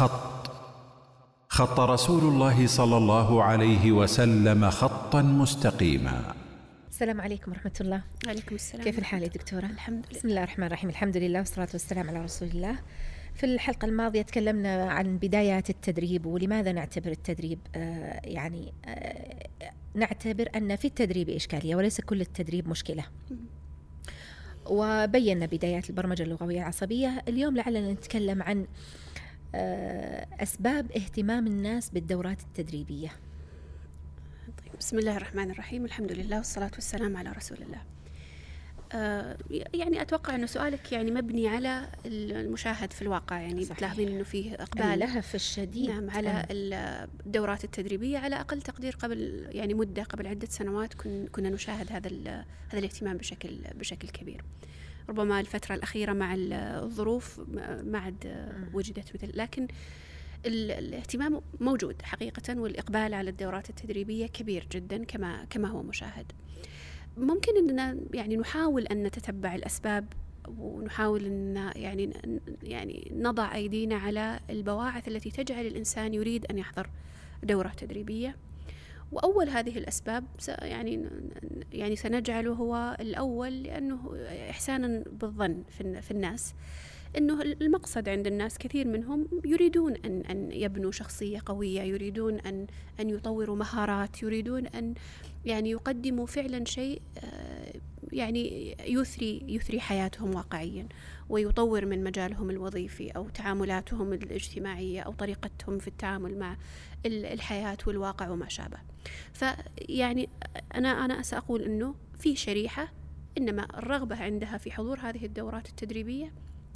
خط. خط رسول الله صلى الله عليه وسلم خطا مستقيما. السلام عليكم ورحمة الله. عليكم السلام كيف الحال يا دكتورة؟ الحمد لله. بسم الله الرحمن الرحيم. الحمد لله والصلاة والسلام على رسول الله. في الحلقة الماضية تكلمنا عن بدايات التدريب ولماذا نعتبر التدريب آه يعني آه نعتبر أن في التدريب إشكالية وليس كل التدريب مشكلة. وبينا بدايات البرمجة اللغوية العصبية. اليوم لعلنا نتكلم عن آه أسباب اهتمام الناس بالدورات التدريبية. طيب بسم الله الرحمن الرحيم. الحمد لله والصلاة والسلام على رسول الله. آه يعني أتوقع أنه سؤالك يعني مبني على المشاهد في الواقع يعني. بتلاحظين أنه فيه إقبال. اللهف الشديد. نعم على الدورات التدريبية على أقل تقدير قبل يعني مدة قبل عدة سنوات كن كنا نشاهد هذا هذا الاهتمام بشكل بشكل كبير. ربما الفترة الأخيرة مع الظروف ما عاد وجدت مثل. لكن ال- الاهتمام موجود حقيقة والإقبال على الدورات التدريبية كبير جدا كما كما هو مشاهد. ممكن أننا يعني نحاول أن نتتبع الأسباب ونحاول أن يعني يعني نضع أيدينا على البواعث التي تجعل الإنسان يريد أن يحضر دورة تدريبية. وأول هذه الأسباب يعني يعني سنجعله هو الأول لأنه إحسانا بالظن في الناس إنه المقصد عند الناس كثير منهم يريدون ان أن يبنوا شخصية قوية، يريدون ان أن يطوروا مهارات، يريدون أن يعني يقدموا فعلا شيء آه، يعني يثري يثري حياتهم واقعيا. ويطور من مجالهم الوظيفي أو تعاملاتهم الاجتماعية أو طريقتهم في التعامل مع ال- الحياة والواقع وما شابه. فيعني أنا أنا سأقول إنه في شريحة إنما الرغبة عندها في حضور هذه الدورات التدريبية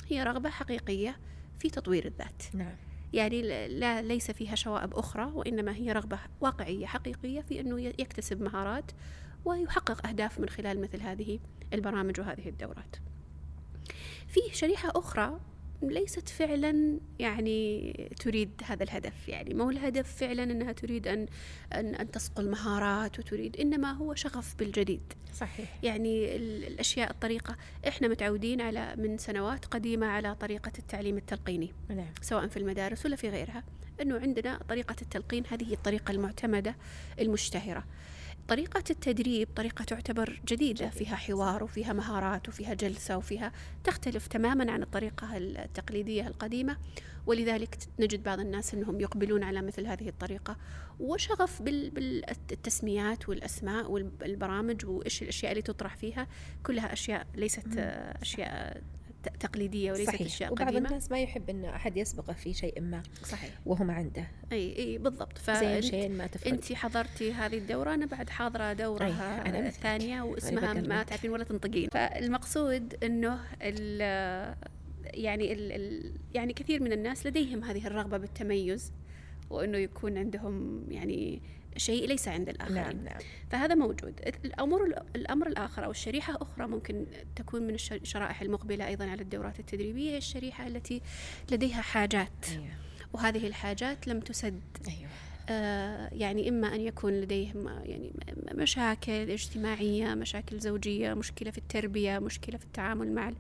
هي رغبة حقيقية في تطوير الذات. نعم. يعني لا ليس فيها شوائب أخرى وإنما هي رغبة واقعية حقيقية في أنه يكتسب مهارات ويحقق أهداف من خلال مثل هذه البرامج وهذه الدورات. في شريحة أخرى ليست فعلا يعني تريد هذا الهدف. يعني ما هو الهدف فعلا أنها تريد أن, أن, أن تصقل مهارات وتريد إنما هو شغف بالجديد. صحيح. يعني ال- الأشياء الطريقة إحنا متعودين على من سنوات قديمة على طريقة التعليم التلقيني نعم. سواء في المدارس ولا في غيرها أنه عندنا طريقة التلقين هذه هي الطريقة المعتمدة المشتهرة. طريقة التدريب طريقة تعتبر جديدة فيها حوار وفيها مهارات وفيها جلسة وفيها تختلف تماما عن الطريقة التقليدية القديمة. ولذلك نجد بعض الناس أنهم يقبلون على مثل هذه الطريقة. وشغف بال- بالتسميات والأسماء والبرامج وإيش الأشياء اللي تطرح فيها. كلها أشياء ليست أشياء ت- تقليدية وليست صحيح. أشياء وبعض قديمة. الناس ما يحب أن أحد يسبقه في شيء ما صحيح. وهو ما عنده. أي أي بالضبط. فانت ما تفرق. أنت حضرتي هذه الدورة أنا بعد حاضرة دورة أنا. ثانية واسمها أنا. ما تعرفين ولا تنطقين. فالمقصود إنه ال يعني ال ال يعني كثير من الناس لديهم هذه الرغبة بالتميز وإنه يكون عندهم يعني شيء ليس عند الآخرين. نعم نعم. فهذا موجود. الأمر الأمر الآخر أو الشريحة أخرى ممكن تكون من الش- الشرائح المقبلة أيضا على الدورات التدريبية هي الشريحة التي لديها حاجات. أيوه. وهذه الحاجات لم تسد أيوه. يعني إما أن يكون لديهم يعني مشاكل اجتماعية مشاكل زوجية مشكلة في التربية مشكلة في التعامل مع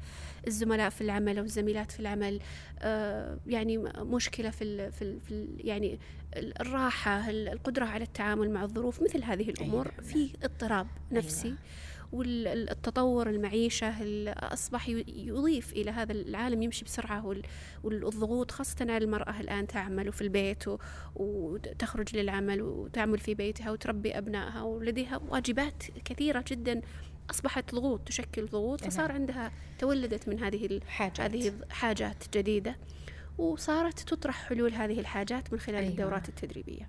الزملاء في العمل أو الزميلات في العمل آه، يعني مشكلة في ال في, ال في ال يعني ال- الراحة ال- القدرة على التعامل مع الظروف مثل هذه الأمور أيوة. في اضطراب نفسي أيوة. والتطور المعيشة أصبح يضيف إلى هذا العالم يمشي بسرعة وال- والضغوط خاصة على المرأة الآن تعمل في البيت وتخرج للعمل وتعمل في بيتها وتربي أبنائها ولديها واجبات كثيرة جدا أصبحت ضغوط تشكل ضغوط نعم. فصار عندها تولدت من هذه حاجات. هذه حاجات جديدة وصارت تطرح حلول هذه الحاجات من خلال. أيوة. الدورات التدريبية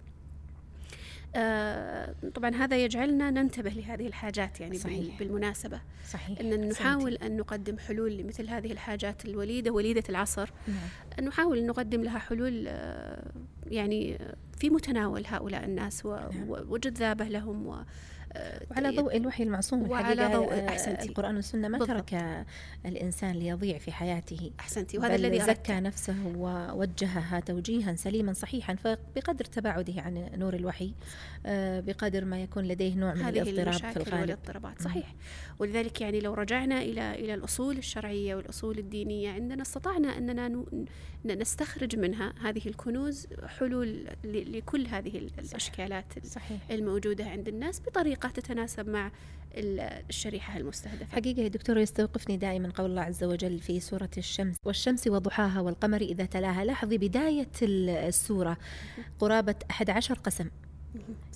آه طبعا هذا يجعلنا ننتبه لهذه الحاجات يعني صحيح. بالمناسبة صحيح أن. نحاول أن نقدم حلول لمثل هذه الحاجات الوليدة وليدة العصر نعم أن نحاول نقدم لها حلول آه، يعني في متناول هؤلاء الناس و- نعم. وجذابة لهم و وعلى ضوء الوحي المعصوم وعلى ضوء آه، أحسنتي. القرآن والسنة ما بالضبط. ترك الإنسان ليضيع في حياته؟ أحسنتي. وهذا الذي زكى أردت نفسه ووجهها توجيها سليما صحيحا فبقدر تباعده عن نور الوحي آه، بقدر ما يكون لديه نوع من الاضطراب في الغالب. والاضطرابات. صحيح. ولذلك يعني لو رجعنا إلى إلى الأصول الشرعية والأصول الدينية عندنا استطعنا ن- نستخرج منها هذه الكنوز حلول لكل هذه ال- الأشكالات ال- صحيح. الموجودة عند الناس بطريقه تتناسب مع ال- الشريحة المستهدفة. حقيقة يا دكتور يستوقفني دائما قول الله عز وجل في سورة الشمس. والشمس وضحاها والقمر إذا تلاها. لاحظي بداية ال- السورة قرابة 11 قسم.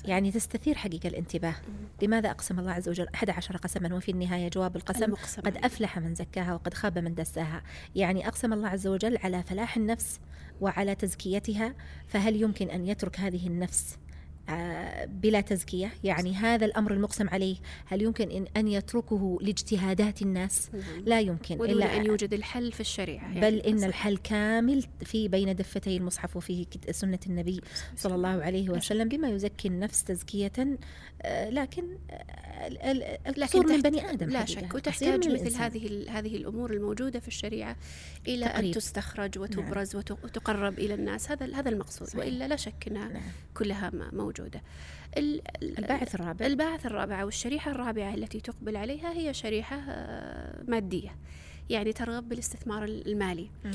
يعني تستثير حقيقة الانتباه. لماذا أقسم الله عز وجل 11 قسما؟ وفي النهاية جواب القسم المقسم قد. أفلح من زكاها وقد خاب من دساها. يعني أقسم الله عز وجل على فلاح النفس وعلى تزكيتها فهل يمكن أن يترك هذه النفس؟ بلا تزكية يعني هذا الأمر المقسم عليه هل يمكن إن أن يتركه لاجتهادات الناس نعم. لا يمكن إلا أن يوجد الحل في الشريعة يعني بل إن. الحل كامل في بين دفتي المصحف وفيه سنة النبي صلى الله عليه وسلم بما يزكي النفس تزكية آه، لكن آه، القصور من بني آدم لا. شك وتحتاج مثل الإنسان. هذه هذه الأمور الموجودة في الشريعة إلى أن تقريب. تستخرج وتبرز وت- وتقرب إلى الناس هذا هذا المقصود صحيح. وإلا لا شك انها نعم. كلها م- ال- الباعث الرابع الباعث الرابع والشريحة الرابعة التي تقبل عليها هي شريحة آه، مادية يعني ترغب بالاستثمار المالي مم.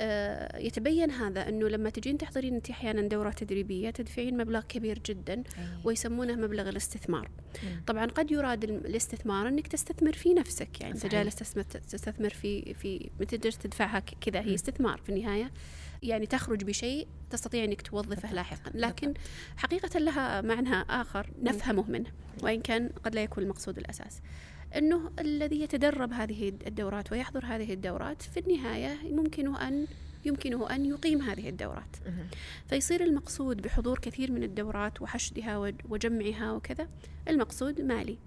آه، يتبين هذا أنه لما تجين تحضرين أنت أحيانا دورة تدريبية تدفعين مبلغ كبير جدا أي. ويسمونه مبلغ الاستثمار مم. طبعا قد يراد الاستثمار أنك تستثمر في نفسك يعني انت. جالس تستثمر, في في تقدر تدفعها كذا هي استثمار في النهاية يعني تخرج بشيء تستطيع إنك توظفه لاحقا. لكن حقيقة لها معنى آخر نفهمه منه وإن كان قد لا يكون المقصود الأساس. إنه الذي يتدرب هذه الدورات ويحضر هذه الدورات في النهاية يمكنه ان يمكنه أن يقيم هذه الدورات. فيصير المقصود بحضور كثير من الدورات وحشدها وج- وجمعها وكذا المقصود مالي.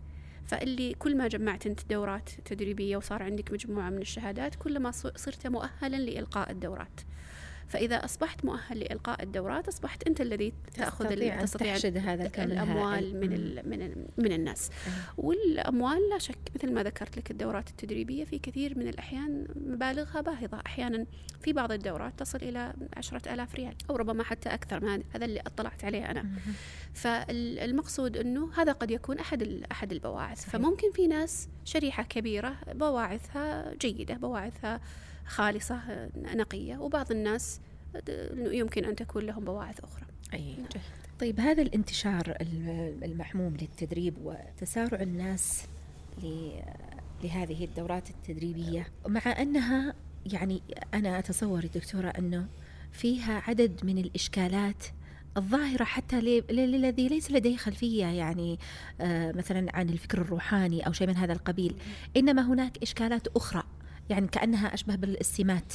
فاللي كل ما جمعت أنت دورات تدريبية وصار عندك مجموعة من الشهادات كلما ص- صرت مؤهلا لإلقاء الدورات. فإذا أصبحت مؤهل لإلقاء الدورات أصبحت أنت الذي تأخذ ال- تستطيع تستطيع تحشد هذا. الأموال من من من الناس والأموال لا شك مثل ما ذكرت لك الدورات التدريبية في كثير من الأحيان مبالغها باهظة أحيانا في بعض الدورات تصل إلى عشرة آلاف ريال أو ربما حتى أكثر ما هذا اللي اطلعت عليه أنا. فالمقصود أنه هذا قد يكون أحد أحد البواعث صحيح. فممكن في ناس شريحة كبيرة بواعثها جيدة بواعثها خالصة نقية. وبعض الناس يمكن أن تكون لهم بواعث أخرى. أي جيد. طيب هذا الانتشار ال- المحموم للتدريب وتسارع الناس لهذه الدورات التدريبية. مع أنها يعني أنا أتصور دكتورة أنه فيها عدد من الإشكالات الظاهرة حتى للذي ليس لديه خلفية يعني آه، مثلا عن الفكر الروحاني أو شيء من هذا القبيل. إنما هناك إشكالات أخرى. يعني كأنها أشبه بالسمات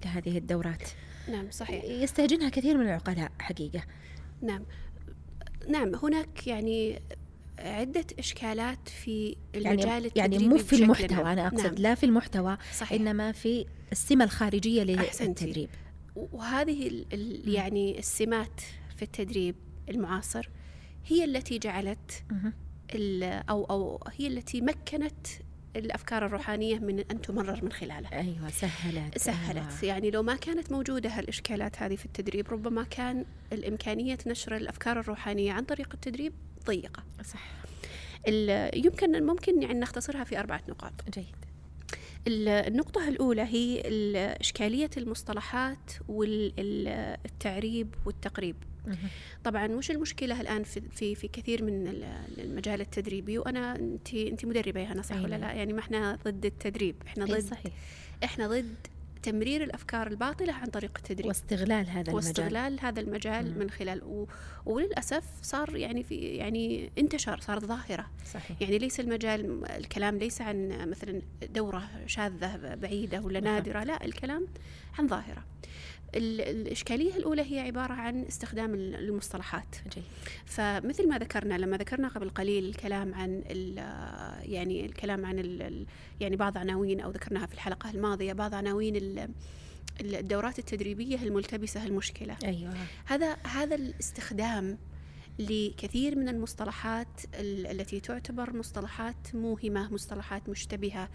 كهذه الدورات نعم صحيح يستهجنها كثير من العقلاء حقيقة نعم نعم هناك يعني عدة إشكالات في المجال يعني التدريبي يعني مو في المحتوى. أنا أقصد نعم. لا في المحتوى صحيح إنما في السمة الخارجية. للتدريب وهذه ال ال مم. يعني السمات في التدريب المعاصر هي التي جعلت أو أو هي التي مكنت الأفكار الروحانية من أن تمرر من خلالها أيوة سهلت. سهلت. أيوة. يعني لو ما كانت موجودة هالإشكالات هذه في التدريب ربما كان الإمكانية نشر الأفكار الروحانية عن طريق التدريب ضيقة. صح. يمكن ممكن يعني نختصرها في أربعة نقاط. جيد. ال- النقطة الأولى هي ال- إشكالية المصطلحات والتعريب والتقريب. طبعا وش المشكلة الآن في في, في كثير من ال- المجال التدريبي وأنا أنت أنت مدربة يا هنا صح ولا نعم. لا؟ يعني ما إحنا ضد التدريب إحنا ضد صحيح. إحنا ضد تمرير الأفكار الباطلة عن طريق التدريب. واستغلال هذا المجال. واستغلال هذا المجال مم. من خلال و... وللأسف صار يعني في يعني انتشر صارت ظاهرة. صحيح. يعني ليس المجال الكلام ليس عن مثلا دورة شاذة بعيدة ولا. نادرة لا الكلام عن ظاهرة. ال- الإشكالية الأولى هي عبارة عن استخدام ال- المصطلحات. جيد. فمثل ما ذكرنا لما ذكرنا قبل قليل الكلام عن ال- يعني الكلام عن يعني بعض عناوين أو ذكرناها في الحلقة الماضية بعض عناوين ال- الدورات التدريبية الملتبسة المشكلة. أيوة. هذا هذا الاستخدام لكثير من المصطلحات التي تعتبر مصطلحات موهمة مصطلحات مشتبهة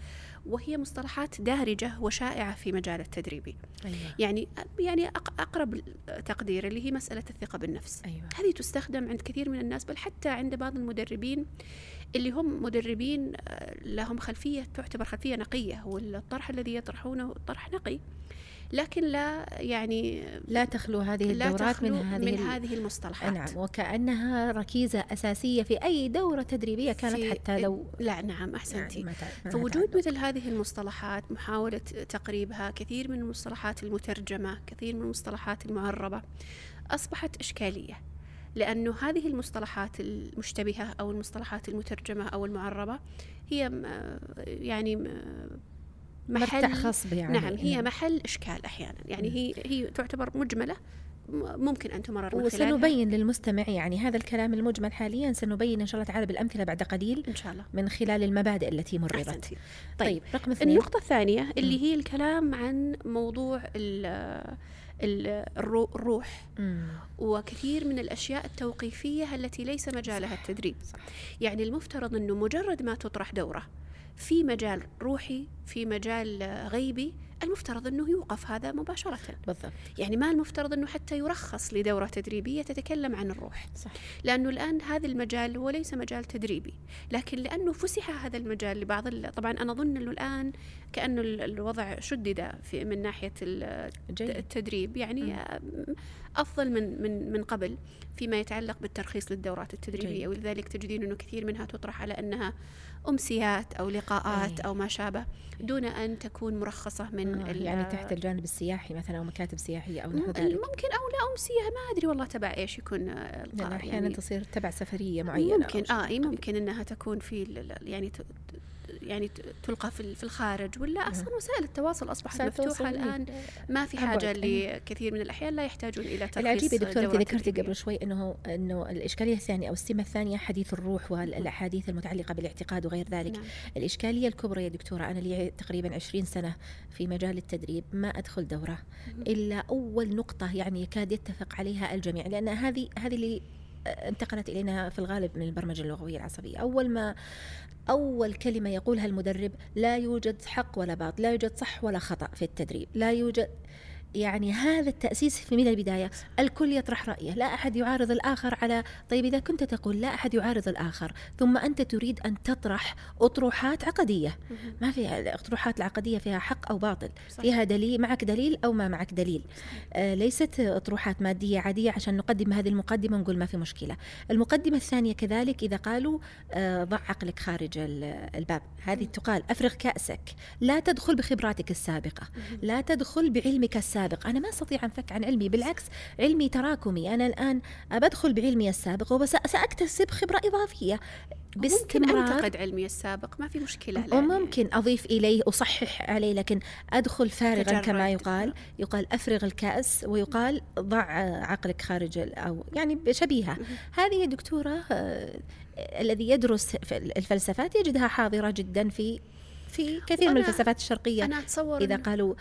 وهي مصطلحات دارجة وشائعة في مجال التدريبي أيوة. يعني يعني أقرب تقدير اللي هي مسألة الثقة بالنفس أيوة. هذه تستخدم عند كثير من الناس بل حتى عند بعض المدربين اللي هم مدربين آه، لهم خلفية تعتبر خلفية نقية والطرح الذي يطرحونه طرح نقي لكن لا يعني لا تخلو هذه لا الدورات تخلو من هذه من هذه المصطلحات نعم وكأنها ركيزة أساسية في أي دورة تدريبية كانت حتى لو لا نعم أحسنتي يعني ما فوجود. مثل هذه المصطلحات محاولة تقريبها كثير من المصطلحات المترجمة كثير من المصطلحات المعربة أصبحت إشكالية لأنه هذه المصطلحات المشتبهة أو المصطلحات المترجمة أو المعربة هي يعني محل خصب يعني. نعم هي محل إشكال أحيانا. يعني هي هي تعتبر مجملة م- ممكن أن تمرر من خلالها. وسنبين للمستمع يعني هذا الكلام المجمل حاليا سنبين إن شاء الله تعالى بالأمثلة بعد قليل إن شاء الله. من خلال المبادئ التي مررت. أحسنتي. طيب, طيب رقم اثنين. النقطة الثانية اللي هي الكلام عن موضوع ال- ال- الرو- الروح. مم. وكثير من الأشياء التوقيفية التي ليس مجالها التدريب. صح. يعني المفترض أنه مجرد ما تطرح دورة في مجال روحي في مجال غيبي المفترض أنه يوقف هذا مباشرة. بالضبط. يعني ما المفترض أنه حتى يرخص لدورة تدريبية تتكلم عن الروح. صح. لأنه الآن هذا المجال هو ليس مجال تدريبي. لكن لأنه فسح هذا المجال لبعض طبعا أنا أظن أنه الآن كأنه ال- الوضع شدد في من جيد. التدريب. يعني أفضل من من من قبل فيما يتعلق بالترخيص للدورات التدريبية جيد. ولذلك تجدين إنه كثير منها تطرح على أنها أمسيات أو لقاءات أي. أو ما شابه دون أن تكون مرخصة من آه يعني تحت الجانب السياحي مثلا أو مكاتب سياحية أو نحو ذلك ممكن أو لا أمسية ما أدري والله تبع إيش يكون آه، القاء أحيانا يعني تصير تبع سفرية معينة ممكن أو. آه إي ممكن إنها تكون في يعني يعني تلقى في ال- في الخارج ولا أصلا وسائل التواصل أصبحت مفتوحه التواصل، الان إيه. ما في حاجة أي. لكثير من الأحيان لا يحتاجون إلى ترخيص العجيب يا دكتور انت ذكرتي. قبل شوي إنه إنه الإشكالية الثانية أو السمة الثانية حديث الروح والأحاديث المتعلقة بالاعتقاد وغير ذلك نعم. الإشكالية الكبرى يا دكتورة أنا لي تقريبا 20 سنة في مجال التدريب ما أدخل دورة إلا أول نقطة يعني يكاد يتفق عليها الجميع لأن هذه هذه اللي انتقلت إلينا في الغالب من البرمجة اللغوية العصبية. أول ما أول كلمة يقولها المدرب لا يوجد حق ولا باطل لا يوجد صح ولا خطأ في التدريب لا يوجد يعني هذا التأسيس في من البداية؟ الكل يطرح رأيه لا أحد يعارض الآخر على طيب إذا كنت تقول لا أحد يعارض الآخر ثم أنت تريد أن تطرح أطروحات عقدية. ما في الأطروحات العقدية فيها حق أو باطل صح. فيها دليل معك دليل أو ما معك دليل. آه ليست أطروحات مادية عادية عشان نقدم هذه المقدمة ونقول ما في مشكلة. المقدمة الثانية كذلك إذا قالوا آه ضع عقلك خارج ال- الباب. هذه تقال أفرغ كأسك. لا تدخل بخبراتك السابقة. لا تدخل بعلمك السابق. أنا ما أستطيع أن أنفك عن علمي بالعكس علمي تراكمي. أنا الآن بدخل بعلمي السابق وسأكتسب خبرة إضافية. ممكن باستمرار انتقد علمي السابق ما في مشكلة لا وممكن أضيف إليه أصحح عليه لكن أدخل فارغا. كما يقال. يقال أفرغ الكأس ويقال ضع عقلك خارج أو يعني شبيهة هذه يا دكتورة آه، الذي يدرس الفلسفات يجدها حاضرة جدا في في كثير من الفلسفات الشرقية أنا أتصور إذا قالوا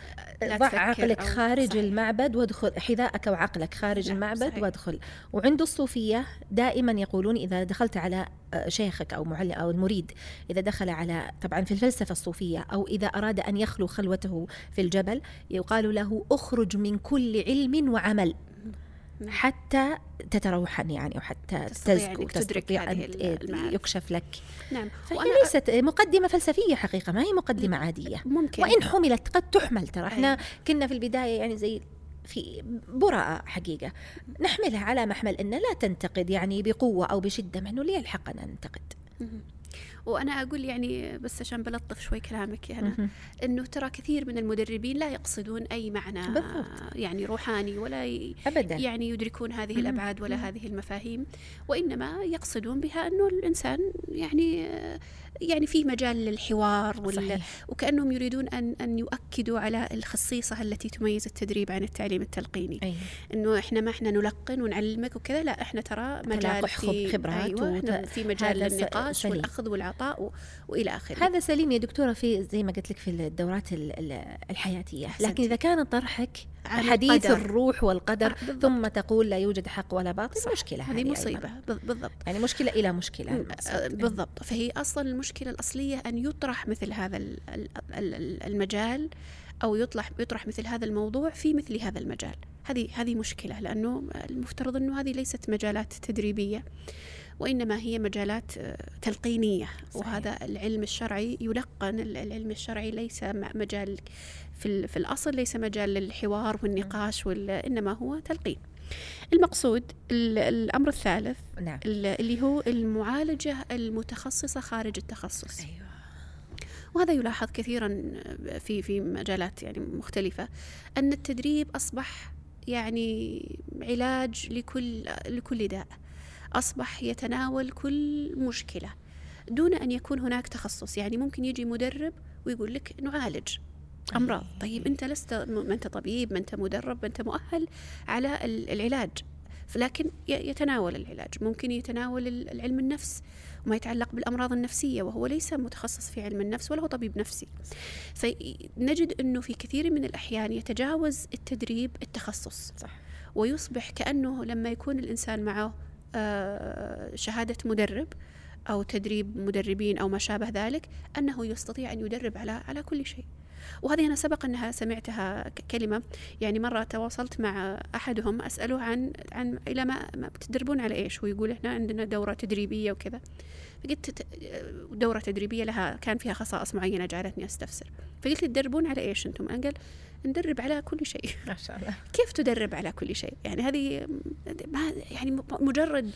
ضع عقلك خارج صحيح. المعبد وادخل حذاءك وعقلك خارج نعم، المعبد صحيح. وادخل وعند الصوفية دائما يقولون إذا دخلت على آه، شيخك أو معلم أو المريد إذا دخل على طبعا في الفلسفة الصوفية أو إذا أراد أن يخلو خلوته في الجبل يقال له أخرج من كل علم وعمل. حتى تتروحن يعني وحتى تزكو تدرك تستطيع أن. يكشف لك. نعم. فهي وأنا ليست مقدمة فلسفية حقيقة ما هي مقدمة عادية. ممكن. وإن حملت قد تحمل ترى إحنا. كنا في البداية يعني زي في براءة حقيقة. نحملها على محمل أن لا تنتقد يعني بقوة أو بشدة مع أنه ليه الحق أن ننتقد. وأنا أقول يعني بس عشان بلطف شوي كلامك يعني. إنه ترى كثير من المدربين لا يقصدون أي معنى بالضبط. يعني روحاني ولا ي... أبدا يعني يدركون هذه. الأبعاد ولا. هذه المفاهيم وإنما يقصدون بها إنه الإنسان يعني يعني فيه مجال للحوار وال... صحيح وكأنهم يريدون أن أن يؤكدوا على الخصيصة التي تميز التدريب عن التعليم التلقيني أي. إنه إحنا ما إحنا نلقن ونعلمك وكذا لا إحنا ترى مجال في خبرات وت- إحنا في مجال للنقاش سليم. والأخذ والعطاء العطاء وإلى آخره. هذا سليم يا دكتورة في زي ما قلت لك في الدورات الحياتية. لكن إذا كان طرحك حديث القدر. الروح والقدر آه ثم تقول لا يوجد حق ولا باطل صح. مشكلة هذه مصيبة. أيضا. بالضبط. يعني مشكلة إلى مشكلة. آه بالضبط. فهي أصلا المشكلة الأصلية أن يطرح مثل هذا المجال أو يطرح يطرح مثل هذا الموضوع في مثل هذا المجال. هذه هذه مشكلة لأنه المفترض أنه هذه ليست مجالات تدريبية. وإنما هي مجالات آه، تلقينية صحيح. وهذا العلم الشرعي يلقن العلم الشرعي ليس مجال في, في الأصل ليس مجال للحوار والنقاش إنما هو تلقين المقصود الأمر الثالث نعم. اللي هو المعالجة المتخصصة خارج التخصص أيوة. وهذا يلاحظ كثيرا في في مجالات يعني مختلفة أن التدريب أصبح يعني علاج لكل لكل داء أصبح يتناول كل مشكلة دون أن يكون هناك تخصص. يعني ممكن يجي مدرب ويقول لك نعالج أمراض. طيب أنت لست ما أنت طبيب ما أنت مدرب ما أنت مؤهل على العلاج. لكن يتناول العلاج. ممكن يتناول العلم النفس وما يتعلق بالأمراض النفسية وهو ليس متخصص في علم النفس ولا هو طبيب نفسي. فنجد أنه في كثير من الأحيان يتجاوز التدريب التخصص. صح. ويصبح كأنه لما يكون الإنسان معه شهادة مدرب أو تدريب مدربين أو ما شابه ذلك أنه يستطيع أن يدرب على على كل شيء. وهذه أنا سبق أنها سمعتها كلمة. يعني مرة تواصلت مع أحدهم أسأله عن عن إلى ما, ما بتدربون على إيش؟ ويقول إحنا عندنا دورة تدريبية وكذا. فقلت دورة تدريبية لها كان فيها خصائص معينة جعلتني أستفسر. فقلت تدربون على إيش أنتم؟ قال ندرب على كل شيء. ما شاء الله. كيف تدرب على كل شيء؟ يعني هذه ما يعني مجرد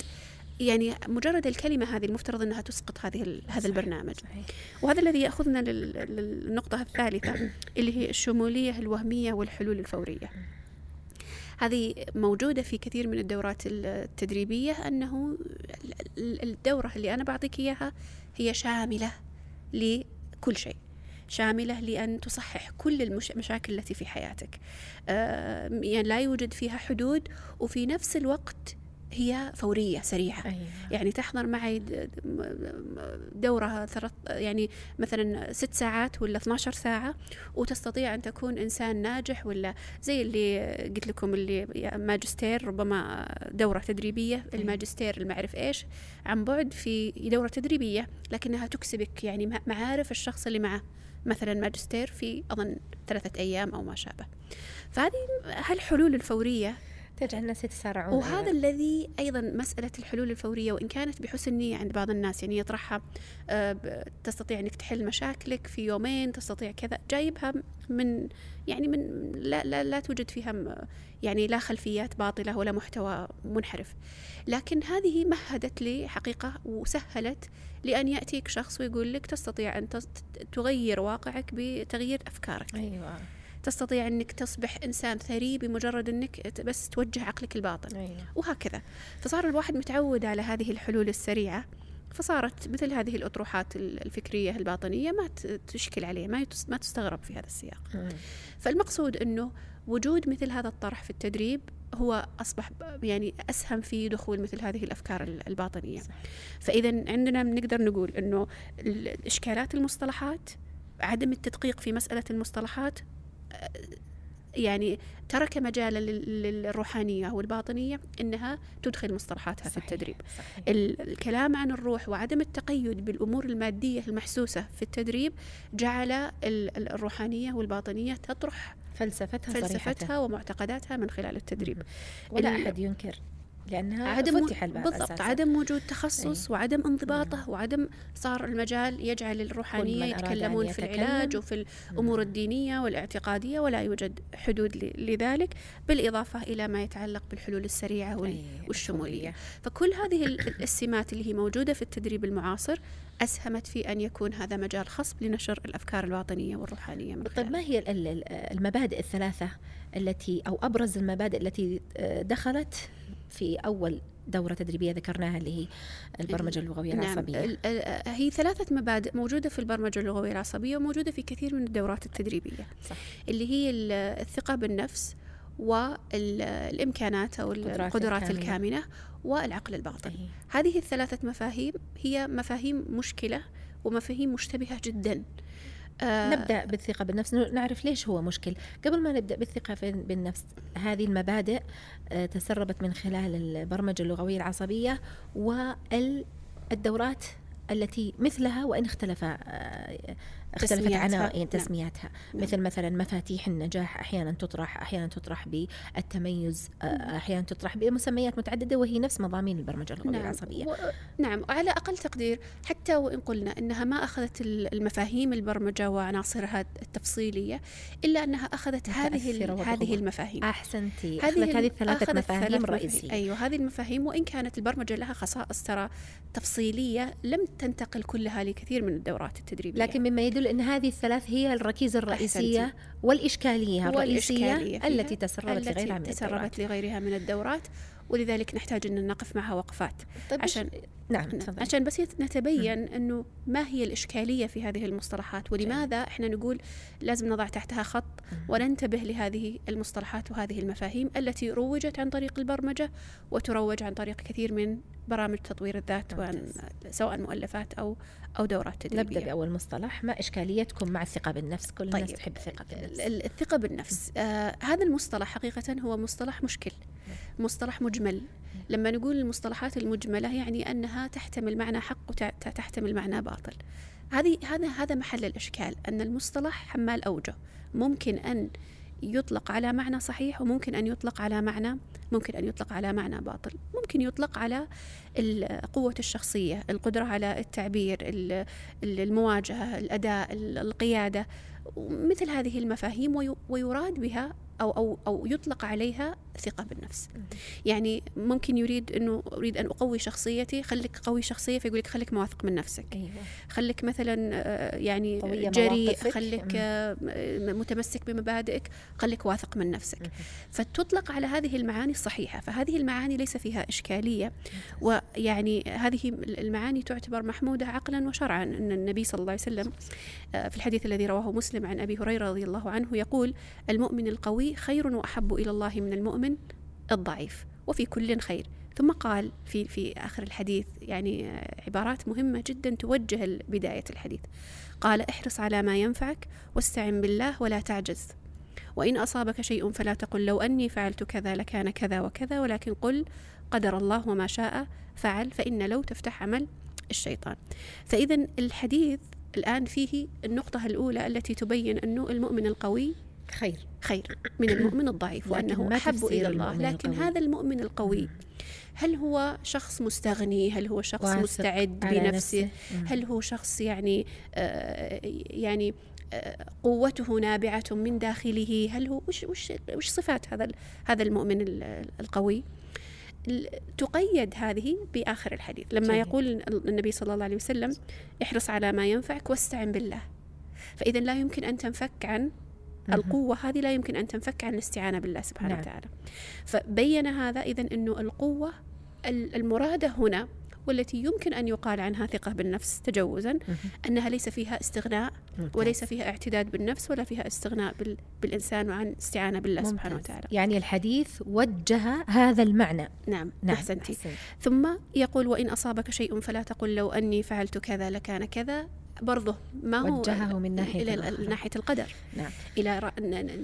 يعني مجرد الكلمة هذه المفترض أنها تسقط هذه هذا البرنامج. صحيح. وهذا الذي يأخذنا للنقطة الثالثة اللي هي الشمولية الوهمية والحلول الفورية. هذه موجودة في كثير من الدورات التدريبية أنه الدورة اللي أنا بعطيك إياها هي شاملة لكل شيء. شاملة لأن تصحح كل المشاكل التي في حياتك آه، يعني لا يوجد فيها حدود وفي نفس الوقت هي فورية سريعة أيوة. يعني تحضر معي دورة ثلاث يعني مثلا ست ساعات ولا 12 ساعة وتستطيع أن تكون إنسان ناجح ولا زي اللي قلت لكم اللي ماجستير ربما دورة تدريبية أيوة. الماجستير المعرف إيش عن بعد في دورة تدريبية لكنها تكسبك يعني معارف الشخص اللي معه مثلا ماجستير في أظن ثلاثة أيام أو ما شابه. فهذه هالحلول الفورية تجعل الناس يتسارعون وهذا أيضا. الذي أيضا مسألة الحلول الفورية وإن كانت بحسن نيه عند بعض الناس يعني يطرحها آه، تستطيع إنك تحل مشاكلك في يومين تستطيع كذا جايبها من يعني من لا لا, لا توجد فيها يعني لا خلفيات باطلة ولا محتوى منحرف. لكن هذه مهدت لي حقيقة وسهلت لأن يأتيك شخص ويقول لك تستطيع أن تغير واقعك بتغيير أفكارك. أيوه. تستطيع أنك تصبح إنسان ثري بمجرد أنك بس توجه عقلك الباطن أيوة. وهكذا فصار الواحد متعود على هذه الحلول السريعة فصارت مثل هذه الأطروحات الفكرية الباطنية ما تشكل عليه ما ما تستغرب في هذا السياق مم. فالمقصود أنه وجود مثل هذا الطرح في التدريب هو أصبح يعني أسهم في دخول مثل هذه الأفكار الباطنية صح. فإذا عندنا نقدر نقول أنه إشكالات المصطلحات عدم التدقيق في مسألة المصطلحات يعني ترك مجالا للروحانية والباطنية أنها تدخل مصطلحاتها صحيح في التدريب. صحيح. الكلام عن الروح وعدم التقيد بالأمور المادية المحسوسة في التدريب جعل الروحانية والباطنية تطرح فلسفتها فلسفتها ومعتقداتها من خلال التدريب. ولا أحد ينكر. لأنها عدم فتح الباب بالضبط أساسا. عدم وجود تخصص أي. وعدم انضباطه مم. وعدم صار المجال يجعل الروحانية يتكلمون في العلاج وفي الأمور مم. الدينية والاعتقادية ولا يوجد حدود لذلك بالإضافة إلى ما يتعلق بالحلول السريعة وال... أي. والشمولية فكل هذه السمات اللي هي موجودة في التدريب المعاصر أسهمت في أن يكون هذا مجال خصب لنشر الأفكار الباطنية والروحانية من طيب ما هي المبادئ الثلاثة التي أو أبرز المبادئ التي آه، دخلت في أول دورة تدريبية ذكرناها اللي هي البرمجة اللغوية نعم. العصبية هي ثلاثة مبادئ موجودة في البرمجة اللغوية العصبية وموجودة في كثير من الدورات التدريبية صح. اللي هي الثقة بالنفس والإمكانات أو القدرات الكامنة والعقل الباطن أيه. هذه الثلاثة مفاهيم هي مفاهيم مشكلة ومفاهيم مشتبهة جدا آه نبدأ بالثقة بالنفس. نعرف ليش هو مشكل. قبل ما نبدأ بالثقة بالنفس هذه المبادئ آه تسربت من خلال البرمجة اللغوية العصبية والدورات التي مثلها وإن اختلف آه، اختلفت عناوين نعم. تسمياتها. نعم. مثل مثلا مفاتيح النجاح أحيانا تطرح أحيانا تطرح بالتميز آه، أحيانا تطرح بمسميات متعددة وهي نفس مضامين البرمجة اللغوية نعم. العصبية. و... نعم. على أقل تقدير حتى وإن قلنا إنها ما أخذت المفاهيم البرمجة وعناصرها التفصيلية إلا إنها أخذت هذه هذه المفاهيم. أحسنتي. أخذت هذه الثلاثة مفاهيم الرئيسيه أيوه هذه المفاهيم. وإن كانت البرمجة لها خصائص ترى تفصيلية لم تنتقل كلها لكثير من الدورات التدريبية. لكن مما يدل أن هذه الثلاث هي الركيزة الرئيسية أحسنتي. والإشكالية الرئيسية التي تسربت لغيرها من تسربت لغيرها من الدورات ولذلك نحتاج أن نقف معها وقفات. طيب عشان نعم عشان بس نتبين. أنه ما هي الإشكالية في هذه المصطلحات ولماذا إحنا نقول لازم نضع تحتها خط وننتبه لهذه المصطلحات وهذه المفاهيم التي روجت عن طريق البرمجة وتروج عن طريق كثير من برامج تطوير الذات سواء مؤلفات أو أو دورات تدريبية. نبدأ بأول مصطلح. ما إشكاليتكم مع الثقة بالنفس؟ كل طيب. الناس تحب الثقة بالنفس. الثقة بالنفس. آه هذا المصطلح حقيقة هو مصطلح مشكل. مصطلح مجمل. لما نقول المصطلحات المجملة يعني أنها تحتمل معنى حق وتحتمل معنى باطل. هذه هذا هذا محل الإشكال أن المصطلح حمال أوجه. ممكن أن يطلق على معنى صحيح وممكن أن يطلق على معنى ممكن أن يطلق على معنى باطل. ممكن يطلق على قوة الشخصية القدرة على التعبير المواجهة الأداء القيادة. مثل هذه المفاهيم ويراد بها أو أو أو يطلق عليها ثقة بالنفس. يعني ممكن يريد أنه أريد أن أقوي شخصيتي خليك قوي شخصية فيقول لك خليك واثق من نفسك. أيوة. خليك مثلا آه، يعني جريء خليك آه، متمسك بمبادئك خليك واثق من نفسك. فتطلق على هذه المعاني الصحيحة. فهذه المعاني ليس فيها إشكالية. ويعني هذه المعاني تعتبر محمودة عقلا وشرعا. أن النبي صلى الله عليه وسلم آه، في الحديث الذي رواه مسلم عن أبي هريرة رضي الله عنه يقول المؤمن القوي خير وأحب إلى الله من المؤمن الضعيف وفي كل خير. ثم قال في في آخر الحديث يعني عبارات مهمة جدا توجه بداية الحديث. قال احرص على ما ينفعك واستعن بالله ولا تعجز. وإن أصابك شيء فلا تقل لو أني فعلت كذا لكان كذا وكذا ولكن قل قدر الله وما شاء فعل فإن لو تفتح عمل الشيطان. فإذا الحديث الآن فيه النقطة الأولى التي تبين أنه المؤمن القوي خير خير. من المؤمن الضعيف وأنه أحب إلى الله لكن القوي. هذا المؤمن القوي هل هو شخص مستغني؟ هل هو شخص مستعد بنفسه هل هو شخص يعني آه يعني آه قوته نابعة من داخله؟ هل هو وش وش وش صفات هذا هذا المؤمن القوي؟ تقيد هذه بآخر الحديث. لما جميل. يقول النبي صلى الله عليه وسلم احرص على ما ينفعك واستعن بالله. فإذا لا يمكن أن تنفك عن القوة هذه لا يمكن أن تنفك عن الاستعانة بالله سبحانه نعم. وتعالى فبين هذا إذا أنه القوة المرادة هنا والتي يمكن أن يقال عنها ثقة بالنفس تجوزا أنها ليس فيها استغناء وليس فيها اعتداد بالنفس ولا فيها استغناء بالإنسان وعن استعانة بالله ممتاز. سبحانه وتعالى يعني الحديث وجه هذا المعنى نعم, نعم. أحسنتي أحسن. ثم يقول وإن أصابك شيء فلا تقل لو أني فعلت كذا لكان كذا برضه ما هو وجهه من ناحية إلى ناحية القدر. نعم. إلى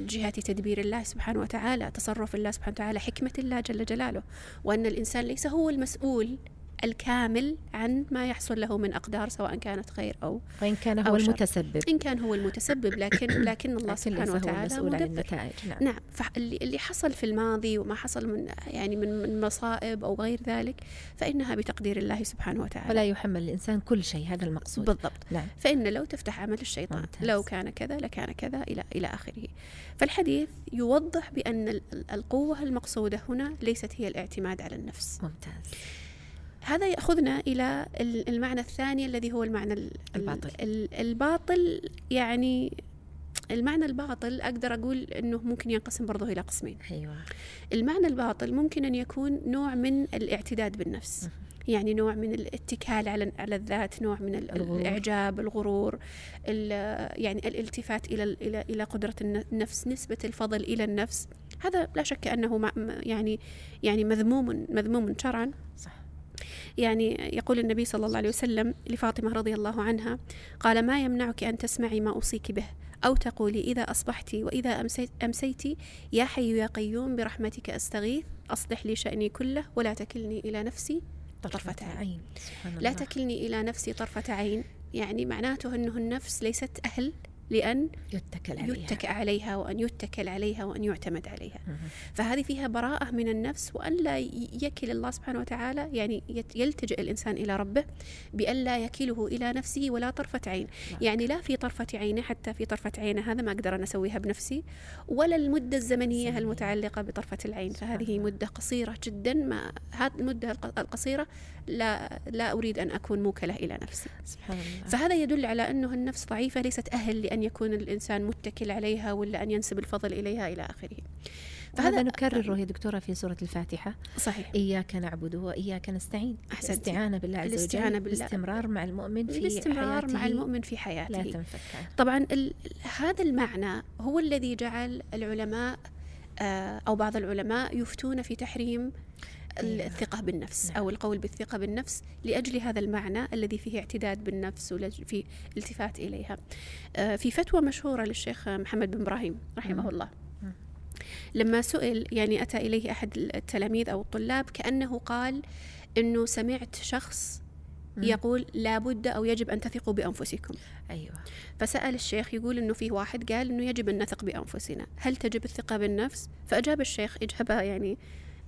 جهة تدبير الله سبحانه وتعالى تصرف الله سبحانه وتعالى حكمة الله جل جلاله. وأن الإنسان ليس هو المسؤول الكامل عن ما يحصل له من أقدار سواء كانت خير أو وإن كان هو أو المتسبب. إن كان هو المتسبب لكن لكن الله سبحانه وتعالى هو عن النتائج نعم, نعم فاللي اللي حصل في الماضي وما حصل من يعني من من مصائب أو غير ذلك فإنها بتقدير الله سبحانه وتعالى. ولا يحمل الإنسان كل شيء هذا المقصود. بالضبط. نعم. فإن لو تفتح عمل الشيطان ممتاز. لو كان كذا لكان كذا إلى إلى آخره. فالحديث يوضح بأن القوة المقصودة هنا ليست هي الاعتماد على النفس. ممتاز. هذا يأخذنا إلى المعنى الثاني الذي هو المعنى الباطل. الباطل يعني المعنى الباطل أقدر أقول أنه ممكن ينقسم برضه إلى قسمين. أيوة. المعنى الباطل ممكن أن يكون نوع من الاعتداد بالنفس. يعني نوع من الاتكال على على الذات نوع من الغرور. الإعجاب الغرور يعني الالتفات إلى إلى إلى قدرة النفس نسبة الفضل إلى النفس. هذا لا شك أنه يعني يعني مذموم مذموم شرعا. صح. يعني يقول النبي صلى الله عليه وسلم لفاطمة رضي الله عنها قال ما يمنعك أن تسمعي ما أوصيك به أو تقولي إذا أصبحت وإذا أمسيت, أمسيت يا حي يا قيوم برحمتك أستغيث أصلح لي شأني كله ولا تكلني إلى نفسي طرفة عين. لا تكلني إلى نفسي طرفة عين يعني معناته أنه النفس ليست أهل لأن يتكل عليها. يتكأ عليها وأن يتكل عليها وأن يعتمد عليها. فهذه فيها براءة من النفس وأن لا يكل الله سبحانه وتعالى يعني يلتجئ الإنسان إلى ربه بأن لا يكله إلى نفسه ولا طرفة عين. يعني لا في طرفة عينه حتى في طرفة عينه هذا ما أقدر أن أسويها بنفسي ولا المدة الزمنية المتعلقة بطرفة العين. فهذه مدة قصيرة جدا ما هذه المدة القصيرة لا لا أريد أن أكون موكلة إلى نفسي. سبحان الله. فهذا يدل على أنه النفس ضعيفة ليست أهل لأن يكون الإنسان متكل عليها ولا أن ينسب الفضل إليها إلى آخره. فهذا نكرره يا دكتورة في سورة الفاتحة. صحيح. إياك نعبد وإياك نستعين. أحسنت الاستعانة بالله عز وجل الاستعانة بالله. الاستمرار مع المؤمن في الاستمرار مع المؤمن في حياته. لا تنفك. عنه. طبعا هذا المعنى هو الذي جعل العلماء آه، أو بعض العلماء يفتون في تحريم. الثقة بالنفس نعم. أو القول بالثقة بالنفس لأجل هذا المعنى الذي فيه اعتداد بالنفس وفي التفات إليها آه، في فتوى مشهورة للشيخ محمد بن إبراهيم رحمه. الله. لما سئل يعني أتى إليه أحد التلاميذ أو الطلاب كأنه قال أنه سمعت شخص. يقول لابد أو يجب أن تثقوا بأنفسكم أيوة فسأل الشيخ يقول إنه في واحد قال إنه يجب أن نثق بأنفسنا هل تجب الثقة بالنفس فأجاب الشيخ إجابة يعني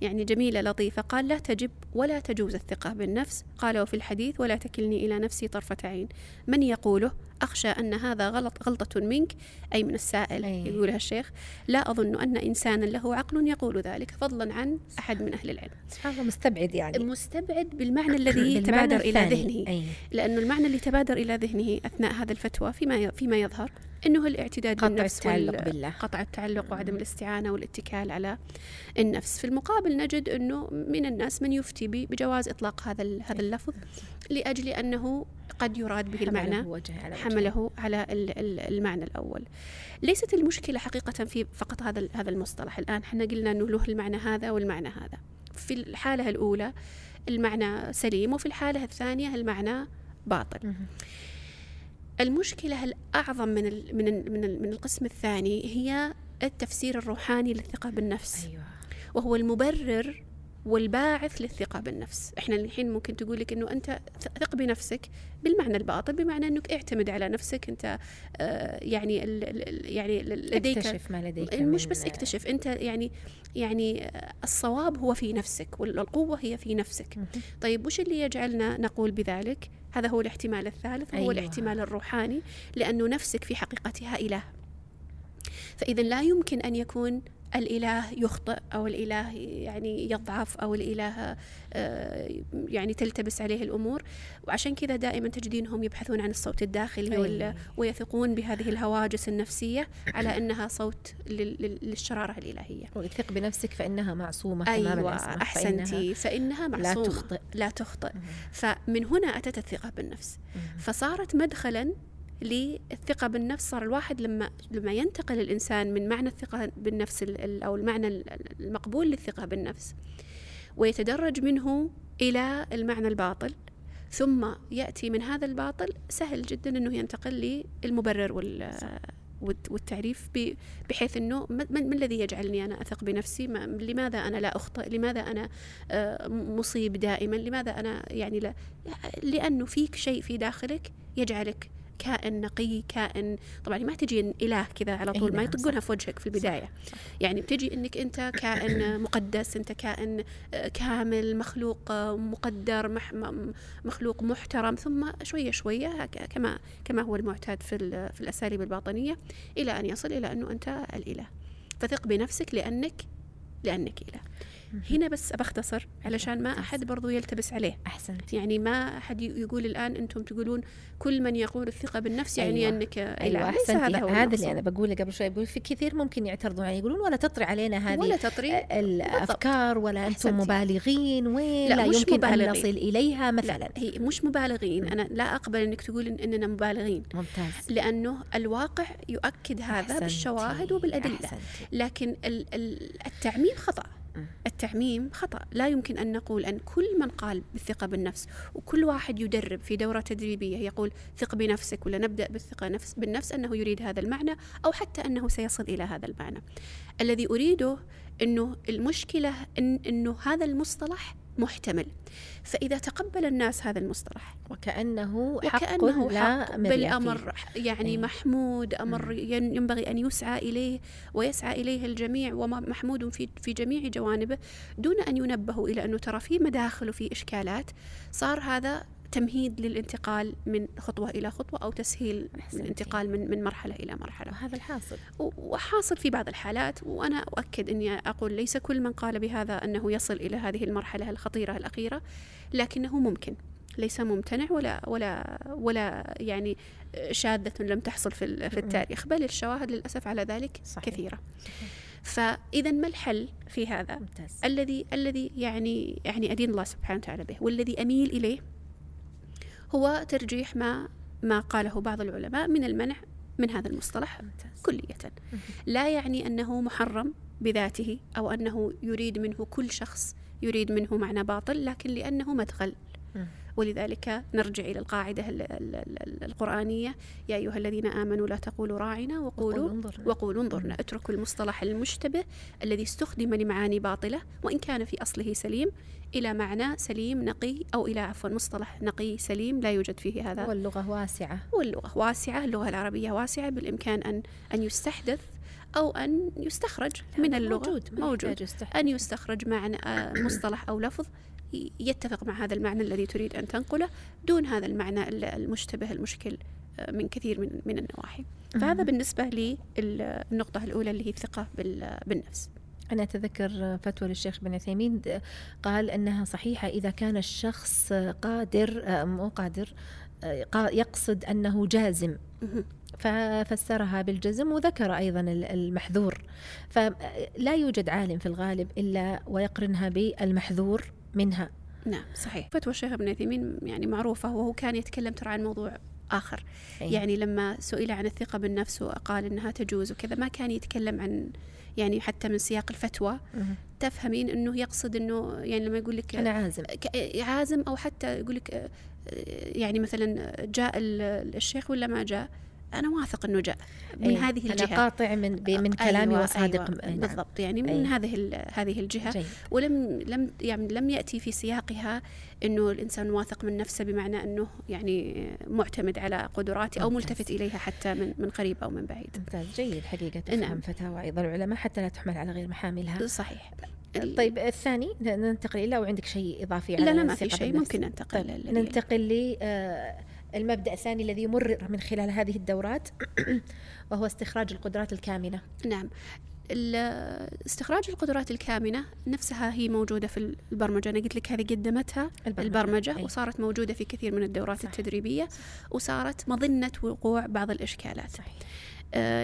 يعني جميلة لطيفة. قال لا تجب ولا تجوز الثقة بالنفس. قال وفي الحديث ولا تكلني إلى نفسي طرفة عين. من يقوله؟ أخشى أن هذا غلط غلطة منك. أي من السائل أي. يقولها الشيخ. لا أظن أن إنسانا له عقل يقول ذلك فضلا عن أحد من أهل العلم. سبحان الله مستبعد يعني. مستبعد بالمعنى الذي بالمعنى تبادر إلى الثاني. ذهنه. أي. لأنه المعنى اللي تبادر إلى ذهنه أثناء هذا الفتوى فيما فيما يظهر أنه الاعتداد قطع بالنفس التعلق بالله. قطع التعلق وعدم الاستعانة والاتكال على النفس. في المقابل نجد أنه من الناس من يفتي بجواز إطلاق هذا هذا اللفظ لأجل أنه قد يراد به المعنى حمله وجه على وجه. حمله على ال- ال- المعنى الأول. ليست المشكلة حقيقة في فقط هذا هذا المصطلح. الآن إحنا قلنا أنه له المعنى هذا والمعنى هذا. في الحالة الأولى المعنى سليم وفي الحالة الثانية المعنى باطل. المشكلة الأعظم من ال من ال من, ال من القسم الثاني هي التفسير الروحاني للثقة بالنفس. أيوة. وهو المبرر والباعث للثقة بالنفس. إحنا الحين ممكن تقول لك إنه أنت ثق بنفسك بالمعنى الباطل بمعنى إنك اعتمد على نفسك. أنت آه يعني ال ال يعني لديك اكتشف ما لديك مش بس اكتشف أنت يعني يعني الصواب هو في نفسك والقوة هي في نفسك. طيب وش اللي يجعلنا نقول بذلك؟ هذا هو الاحتمال الثالث وهو أيوة. الاحتمال الروحاني لأنه نفسك في حقيقتها إله. فإذا لا يمكن أن يكون الإله يخطئ أو الإله يعني يضعف أو الإله آه، يعني تلتبس عليه الأمور وعشان كذا دائما تجدينهم يبحثون عن الصوت الداخلي. ويثقون بهذه الهواجس النفسية على أنها صوت لل- لل- للشرارة الإلهية وثق بنفسك فإنها معصومة أيوة العصمة أحسنتي فإنها لا معصومة تخطئ. لا تخطئ. فمن هنا أتت الثقة بالنفس. فصارت مدخلا للثقة بالنفس. صار الواحد لما لما ينتقل الإنسان من معنى الثقة بالنفس ال- ال- أو المعنى ال- المقبول للثقة بالنفس ويتدرج منه إلى المعنى الباطل ثم يأتي من هذا الباطل سهل جدا أنه ينتقل للمبرر وال والت- والتعريف بحيث إنه ما الذي يجعلني أنا أثق بنفسي؟ ما لماذا أنا لا أخطئ؟ لماذا أنا آه، مصيب دائما؟ لماذا أنا يعني لا لأنه فيك شيء في داخلك يجعلك كائن نقي كائن طبعا ما تجي إله كذا على طول ما يطقونها. في وجهك في البداية صح. يعني بتجي إنك أنت كائن مقدس أنت كائن آه، كامل مخلوق آه، مقدر مح مخلوق محترم ثم شوية شوية كما كما هو المعتاد في في الأساليب الباطنية إلى أن يصل إلى أنه أنت الإله فثق بنفسك لأنك لأنك إله هنا بس بختصر علشان ما أحد برضو يلتبس عليه. أحسنت. يعني ما أحد ي- يقول الآن أنتم تقولون كل من يقول الثقة بالنفس يعني أيوة. أنك اله ليس أحسنت. هذا هو هذا. اللي أنا بقوله قبل شوي. بقول في كثير ممكن يعترضون علي يقولون ولا تطري علينا هذه ولا تطري. الأفكار ولا أنتم أحسنتي. مبالغين. وين؟ لا، لا, مش يمكن مبالغين. نصل إليها مثلا. لا هي مش مبالغين. أنا لا أقبل أنك تقول إن إننا مبالغين. ممتاز. لأنه الواقع يؤكد هذا أحسنتي. بالشواهد وبالأدلة. أحسنتي. لكن ال- ال- التعميم خطأ. التعميم خطأ. لا يمكن أن نقول أن كل من قال بالثقة بالنفس وكل واحد يدرب في دورة تدريبية يقول ثق بنفسك ولا نبدأ بالثقة نفس بالنفس أنه يريد هذا المعنى أو حتى أنه سيصل إلى هذا المعنى. الذي أريده أنه المشكلة إن أنه هذا المصطلح محتمل فإذا تقبل الناس هذا المصطلح وكأنه حق وكأنه لا حق مرية بل فيه. أمر يعني أي. محمود أمر ين- ينبغي أن يسعى إليه ويسعى إليه الجميع ومحمود في في جميع جوانبه دون أن ينبهوا إلى أنه ترى في مداخل وفي إشكالات صار هذا تمهيد للانتقال من خطوة إلى خطوة أو تسهيل. الانتقال من من مرحلة إلى مرحلة. وهذا الحاصل. وحاصل في بعض الحالات وأنا أؤكد أني أقول ليس كل من قال بهذا أنه يصل إلى هذه المرحلة الخطيرة الأخيرة لكنه ممكن. ليس ممتنع ولا ولا ولا يعني شاذة لم تحصل في في التاريخ بل الشواهد للأسف على ذلك صحيح. كثيرة. فإذا ما الحل في هذا؟ ممتاز. الذي الذي يعني يعني أدين الله سبحانه وتعالى به والذي أميل إليه هو ترجيح ما ما قاله بعض العلماء من المنع من هذا المصطلح ممتاز. كلية. لا يعني أنه محرم بذاته أو أنه يريد منه كل شخص يريد منه معنى باطل لكن لأنه مدخل. ولذلك نرجع إلى القاعدة ال- ال- ال- القرآنية. يا أيها الذين آمنوا لا تقولوا راعنا وقولوا وقولوا انظرنا. وقولوا انظرنا. اتركوا المصطلح المشتبه الذي استخدم لمعاني باطلة وإن كان في أصله سليم إلى معنى سليم نقي أو إلى عفوا مصطلح نقي سليم لا يوجد فيه هذا. واللغة واسعة. واللغة واسعة اللغة العربية واسعة بالإمكان أن أن يستحدث أو أن يستخرج من اللغة. موجود موجود. يستحدث. أن يستخرج معنى آه، مصطلح أو لفظ يتفق مع هذا المعنى الذي تريد أن تنقله دون هذا المعنى ال- المشتبه المشكل آه، من كثير من من النواحي. فهذا بالنسبة للنقطة الأولى اللي هي الثقة بال- بالنفس. أنا أتذكر فتوى للشيخ بن عثيمين قال أنها صحيحة إذا كان الشخص قادر مو قادر قا- يقصد أنه جازم. ففسرها بالجزم وذكر أيضا ال- المحذور. فلا يوجد عالم في الغالب إلا ويقرنها بالمحذور منها. نعم صحيح. فتوى الشيخ ابن عثيمين يعني معروفة وهو كان يتكلم ترى عن موضوع آخر. أي. يعني لما سئل عن الثقة بالنفس وقال إنها تجوز وكذا ما كان يتكلم عن يعني حتى من سياق الفتوى. تفهمين إنه يقصد إنه يعني لما يقول لك أنا عازم عازم أو حتى يقول لك آه، يعني مثلا جاء ال- الشيخ ولا ما جاء أنا واثق إنه جاء من أي. هذه الجهة أنا قاطع من من كلامي أيوة وصادق أيوة أي نعم. بالضبط يعني من أي. هذه هذه الجهة جيد. ولم لم يعني لم يأتي في سياقها إنه الإنسان واثق من نفسه بمعنى إنه يعني معتمد على قدراته أو. ملتفت إليها حتى من من قريب أو من بعيد ممتاز جيد حقيقة تفهم نعم. فتاوى أيضا العلماء حتى لا تحمل على غير محاملها صحيح طيب الثاني ننتقل إلى وعندك شيء إضافي لا على لا ما في شيء؟ ممكن ننتقل طيب ننتقل للمبدأ الثاني الذي يمرر من خلال هذه الدورات وهو استخراج القدرات الكامنة نعم استخراج القدرات الكامنة نفسها هي موجودة في البرمجة أنا قلت لك هذه قدمتها البرمجة. البرمجة أي. وصارت موجودة في كثير من الدورات صحيح. التدريبية وصارت مظنة وقوع بعض الإشكالات صحيح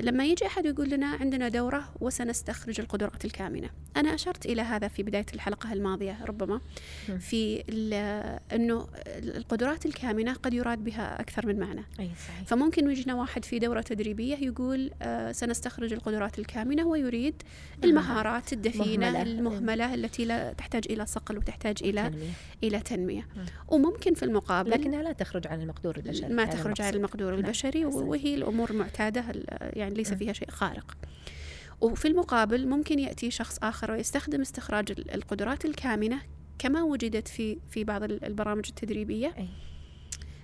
لما يجي أحد يقول لنا عندنا دورة وسنستخرج القدرات الكامنة أنا أشرت إلى هذا في بداية الحلقة الماضية ربما. في أنه القدرات الكامنة قد يراد بها أكثر من معنى أي صحيح فممكن يجينا واحد في دورة تدريبية يقول آه، سنستخرج القدرات الكامنة ويريد المهارات الدفينة مهملة. المهملة التي لا تحتاج إلى صقل وتحتاج إلى تنمية. إلى تنمية مم. وممكن في المقابل لكنها لا تخرج عن المقدور البشري ما تخرج عن. المقدور نعم. البشري. وهي الأمور المعتادة ال- يعني ليس. فيها شيء خارق وفي المقابل ممكن يأتي شخص آخر ويستخدم استخراج ال- القدرات الكامنة كما وجدت في في بعض ال- البرامج التدريبية.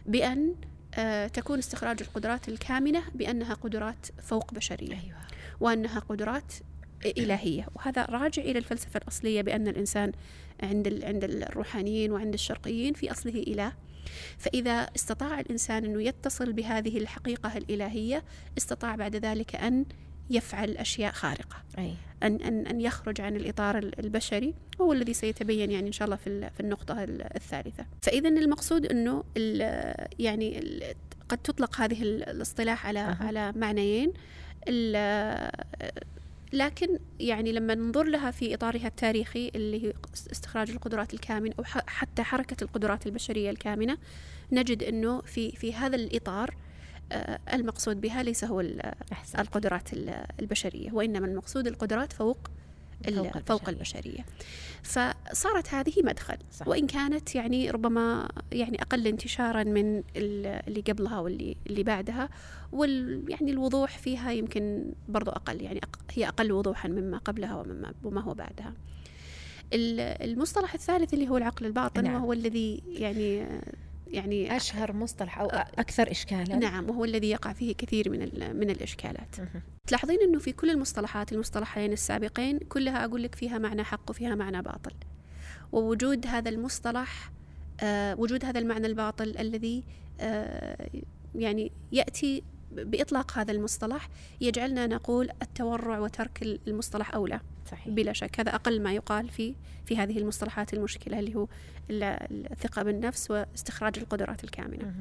بأن آه، تكون استخراج القدرات الكامنة بأنها قدرات فوق بشرية أيوة وأنها قدرات إلهية وهذا راجع إلى الفلسفة الأصلية بأن الإنسان عند عند الروحانيين وعند الشرقيين في أصله إله فإذا استطاع الإنسان أنه يتصل بهذه الحقيقة الإلهية استطاع بعد ذلك أن يفعل أشياء خارقة. أي. أن أن أن يخرج عن الإطار ال- البشري وهو الذي سيتبين يعني إن شاء الله في في النقطة ال- الثالثة. فإذا المقصود أنه ال- يعني ال- قد تطلق هذه ال- الاصطلاح على أها. على معنيين. لكن يعني لما ننظر لها في إطارها التاريخي اللي هي استخراج القدرات الكامنة أو حتى حركة القدرات البشرية الكامنة نجد أنه في في هذا الإطار آه، المقصود بها ليس هو القدرات ال- البشرية وإنما المقصود القدرات فوق فوق, فوق البشرية فصارت هذه مدخل صح. وإن كانت يعني ربما يعني أقل انتشارا من اللي قبلها واللي اللي بعدها وال يعني الوضوح فيها يمكن برضو أقل يعني هي أقل وضوحا مما قبلها ومما وما هو بعدها المصطلح الثالث اللي هو العقل الباطن نعم. وهو الذي يعني يعني أشهر مصطلح أو أكثر إشكالا. نعم وهو الذي يقع فيه كثير من من الإشكالات. تلاحظين أنه في كل المصطلحات المصطلحين السابقين كلها أقول لك فيها معنى حق وفيها معنى باطل. ووجود هذا المصطلح آه وجود هذا المعنى الباطل الذي آه يعني يأتي بإطلاق هذا المصطلح يجعلنا نقول التورع وترك المصطلح أولى. صحيح. بلا شك. هذا أقل ما يقال في في هذه المصطلحات المشكلة اللي هو الثقة بالنفس واستخراج القدرات الكامنة.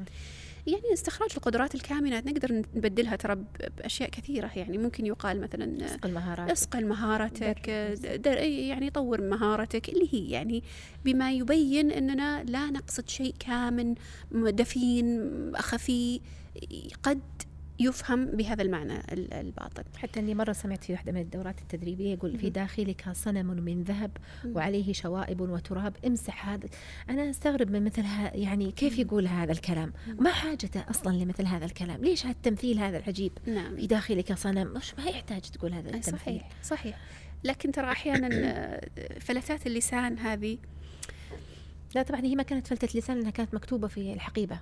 يعني استخراج القدرات الكامنة نقدر نبدلها ترى بأشياء كثيرة. يعني ممكن يقال مثلا اسقل مهاراتك. اسقل مهاراتك يعني طور مهارتك اللي هي يعني بما يبين أننا لا نقصد شيء كامن دفين خفي قد يفهم بهذا المعنى الباطن. حتى إني مرة سمعت في واحدة من الدورات التدريبية يقول في داخلك صنم من ذهب وعليه شوائب وتراب امسح هذا. أنا أستغرب من مثل يعني كيف يقول هذا الكلام؟ ما حاجته أصلا لمثل هذا الكلام؟ ليش هالتمثيل هذا العجيب؟ نعم. في داخلك صنم مش ما يحتاج تقول هذا التمثيل. صحيح صحيح. لكن ترى أحيانا فلتات اللسان هذه لا طبعا هي ما كانت فلتة لسان لأنها كانت مكتوبة في الحقيبة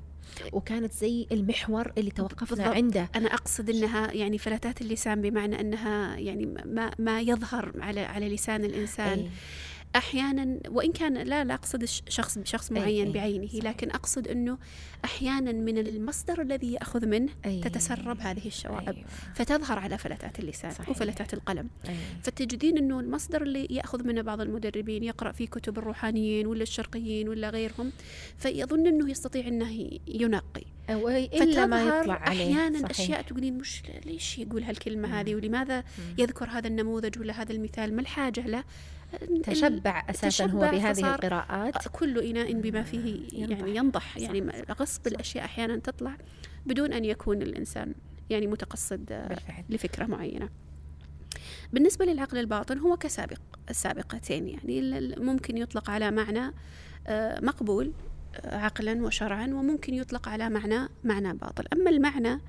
وكانت زي المحور اللي توقفنا بالضبط. عنده أنا أقصد أنها يعني فلتات اللسان بمعنى أنها يعني ما, ما يظهر على على لسان الإنسان أي. أحيانا وإن كان لا لا أقصد شخص بشخص معين أي بعينه صحيح. لكن أقصد إنه أحيانا من المصدر الذي يأخذ منه أي تتسرب هذه الشوائب أيوة. فتظهر على فلتات اللسان صحيح. وفلتات القلم أي. فتجدين إنه المصدر اللي يأخذ منه بعض المدربين يقرأ في كتب الروحانيين ولا الشرقيين ولا غيرهم فيظن إنه يستطيع إنه ينقي إلا ما يطلع عليه أحيانا صحيح. أشياء تقولين مش ليش يقول هالكلمة مم. هذه ولماذا مم. يذكر هذا النموذج ولا هذا المثال ما الحاجة له تشبع أساسا تشبع هو بهذه القراءات. كل إناء بما فيه يعني ينضح. يعني غصب الأشياء أحيانا تطلع بدون أن يكون الإنسان يعني متقصد بالفعل. لفكرة معينة. بالنسبة للعقل الباطن هو كسابق السابقتين يعني. ممكن يطلق على معنى آه، مقبول آه، عقلا وشرعا وممكن يطلق على معنى معنى باطل. أما المعنى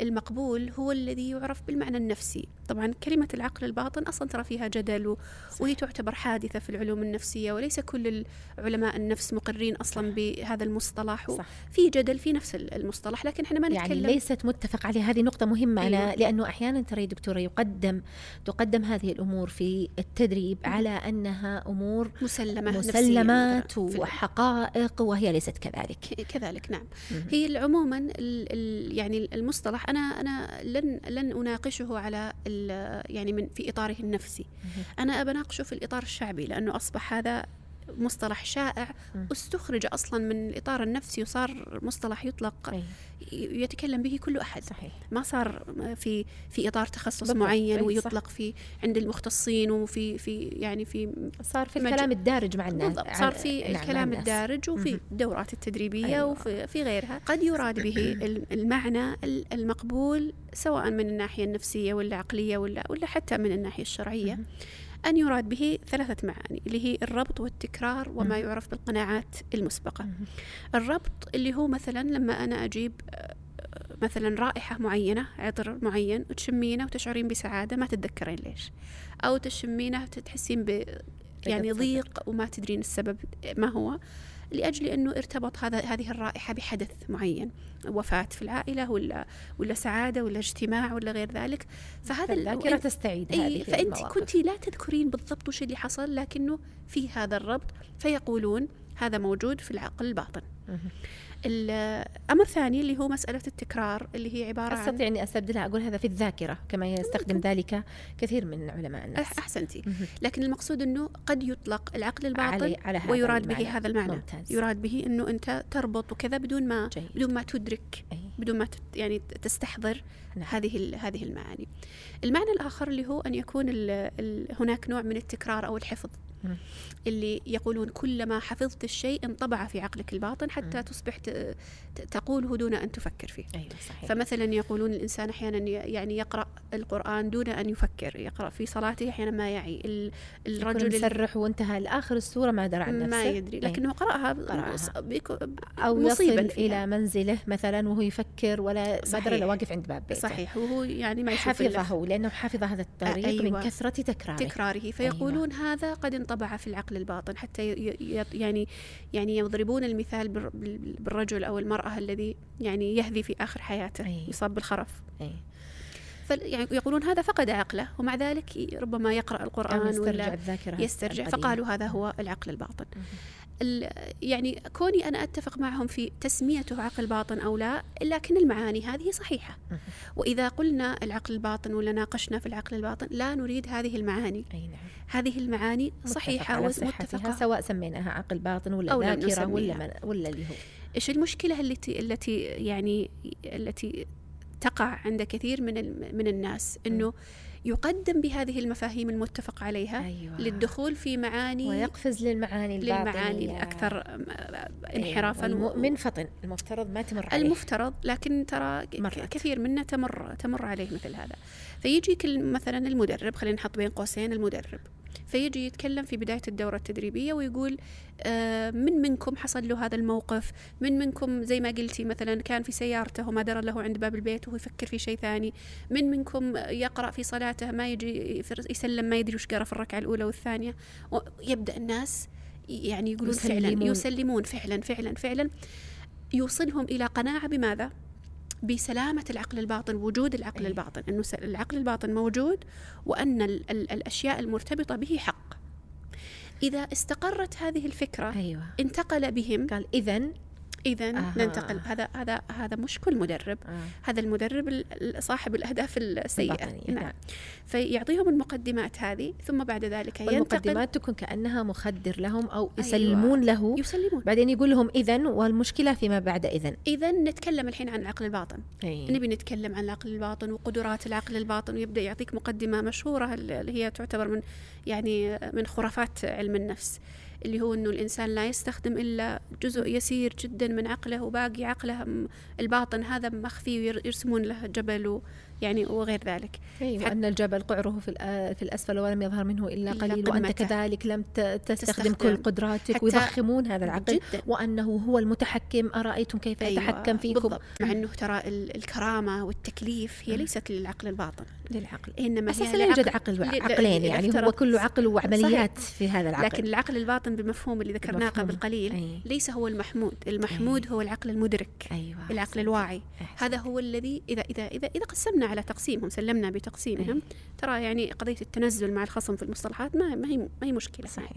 المقبول هو الذي يعرف بالمعنى النفسي. طبعا كلمة العقل الباطن أصلا ترى فيها جدل وهي تعتبر حادثة في العلوم النفسية وليس كل علماء النفس مقرين أصلا بهذا المصطلح صح. في جدل في نفس المصطلح لكن إحنا ما يعني نتكلم يعني ليست متفق عليها هذه نقطة مهمة. أيوة. أنا لأنه أحيانا ترى دكتورة يقدم تقدم هذه الأمور في التدريب على أنها أمور مسلمة مسلمات وحقائق وهي ليست كذلك. كذلك نعم. هي عموما يعني المصطلح أنا أنا لن لن أناقشه على يعني من في إطاره النفسي. أنا أبناقشه في الإطار الشعبي لأنه أصبح هذا مصطلح شائع استخرج أصلا من الإطار النفسي وصار مصطلح يطلق. يتكلم به كل أحد. صحيح. ما صار في في إطار تخصص معين ويطلق في عند المختصين وفي في يعني في صار في الكلام الدارج مع الناس بالضبط. صار في الكلام الدارج وفي الدورات التدريبية أيوة. وفي في غيرها. قد يراد به المعنى المقبول سواء من الناحية النفسية ولا عقليه ولا ولا حتى من الناحية الشرعية. أن يراد به ثلاثة معاني اللي هي الربط والتكرار وما يعرف بالقناعات المسبقة. الربط اللي هو مثلا لما أنا أجيب آه، مثلا رائحة معينة عطر معين وتشمينه وتشعرين بسعادة ما تتذكرين ليش. أو تشمينه تحسين ب يعني ضيق وما تدرين السبب ما هو. لأجل أنه ارتبط هذا هذه الرائحة بحدث معين وفاة في العائلة ولا ولا سعادة ولا اجتماع ولا غير ذلك. فهذا الذاكرة تستعيد هذه فأنت كنت لا تذكرين بالضبط وش اللي حصل لكنه في هذا الربط فيقولون هذا موجود في العقل الباطن الأمر الثاني اللي هو مسألة التكرار اللي هي عبارة عن أستطيع أني أستبدلها أقول هذا في الذاكرة كما يستخدم ذلك كثير من علماء النفس أحسنتي لكن المقصود أنه قد يطلق العقل الباطن علي على هذا ويراد المعنى. به هذا المعنى ممتاز. يراد به أنه أنت تربط وكذا بدون ما جيد. بدون ما تدرك أي. بدون ما يعني تستحضر نعم. هذه هذه المعاني المعنى الآخر اللي هو أن يكون ال ال هناك نوع من التكرار أو الحفظ اللي يقولون كلما حفظت الشيء انطبع في عقلك الباطن حتى تصبح تقوله دون أن تفكر فيه. أيوة صحيح. فمثلا يقولون الإنسان أحيانا يعني يقرأ القرآن دون أن يفكر يقرأ في صلاته أحيانا ما يعي. الرجل مسرح وانتهى لآخر السورة ما درى عن نفسه. ما يدري لكنه قرأها, قرأها. أو يصل إلى منزله مثلا وهو يفكر ولا ما درى واقف عند باب بيته. صحيح وهو يعني ما حفظه لأنه حفظ هذا الطريق أيوة. من كثرة تكراره. تكراره. فيقولون أيوة. هذا قد انطبع في العقل الباطن حتى يعني يعني يضربون المثال بالرجل أو المرأة الذي يعني يهذي في آخر حياته أيوة. يصاب بالخرف أيوة. يعني يقولون هذا فقد عقله ومع ذلك ربما يقرأ القرآن يسترجع ولا الذاكرة يسترجع فقالوا هذا هو العقل الباطن يعني كوني أنا أتفق معهم في تسميته عقل باطن أو لا لكن المعاني هذه صحيحة. وإذا قلنا العقل الباطن ولا ناقشنا في العقل الباطن لا نريد هذه المعاني. أي نعم. هذه المعاني صحيحة ومتفقة. سواء سميناها عقل باطن ولا ذاكرة ولا, من ولا اللي هو. إيش المشكلة التي التي يعني التي تقع عند كثير من من الناس؟ إنه يقدم بهذه المفاهيم المتفق عليها أيوة. للدخول في معاني ويقفز للمعاني للمعاني الأكثر انحرافا أيوة. المؤمن فطن المفترض ما تمر عليه المفترض لكن ترى مرت. كثير منا تمر تمر عليه مثل هذا فيجيك مثلا المدرب خلينا نحط بين قوسين المدرب فيجي يتكلم في بداية الدورة التدريبية ويقول آه، من منكم حصل له هذا الموقف من منكم زي ما قلتي مثلا كان في سيارته وما درى له عند باب البيت وهو يفكر في شيء ثاني من منكم يقرأ في صلاته ما يجي يسلم ما يدري وش قرأ في الركعة الأولى والثانية ويبدأ الناس يعني يقولون يسلمون. فعلا يسلمون فعلا فعلا فعلا يوصلهم إلى قناعة بماذا؟ بسلامة العقل الباطن وجود العقل أيه. الباطن أنه العقل الباطن موجود وأن ال ال الأشياء المرتبطة به حق إذا استقرت هذه الفكرة أيوة. انتقل بهم قال إذا اذا آه. ننتقل هذا هذا هذا مش كل مدرب آه. هذا المدرب صاحب الأهداف السيئة نعم. نعم فيعطيهم المقدمات هذه ثم بعد ذلك ينتقل المقدمات تكون كأنها مخدر لهم أو أيوة. يسلمون أيوة. له يسلمون بعدين يقول لهم اذا والمشكلة فيما بعد اذا اذا نتكلم الحين عن العقل الباطن أيه. نبي نتكلم عن العقل الباطن وقدرات العقل الباطن ويبدأ يعطيك مقدمة مشهورة اللي هي تعتبر من يعني من خرافات علم النفس اللي هو أنه الإنسان لا يستخدم إلا جزء يسير جدا من عقله وباقي عقله الباطن هذا مخفي ويرسمون له جبل يعني وغير ذلك أيوة وأن الجبل قعره في, في الأسفل ولم يظهر منه إلا قليل وأنت كذلك لم تستخدم, تستخدم كل قدراتك ويضخمون هذا العقل جداً. وأنه هو المتحكم أرأيتم كيف أيوة يتحكم فيكم بالضبط. مع أنه ترى الكرامة والتكليف هي ليست للعقل الباطن للعقل إنما أساسا لا يوجد عقل عقلين يعني هو كله عقل وعمليات صحيح. في هذا العقل لكن العقل الباطن بمفهوم اللي ذكرناه قبل قليل أي. ليس هو المحمود المحمود أي. هو العقل المدرك أيوة. العقل الواعي أحسن. هذا هو الذي إذا إذا إذا إذا قسمنا على تقسيمهم سلمنا بتقسيمهم. ترى يعني قضية التنزل مع الخصم في المصطلحات ما ما هي ما هي مشكلة صحيح.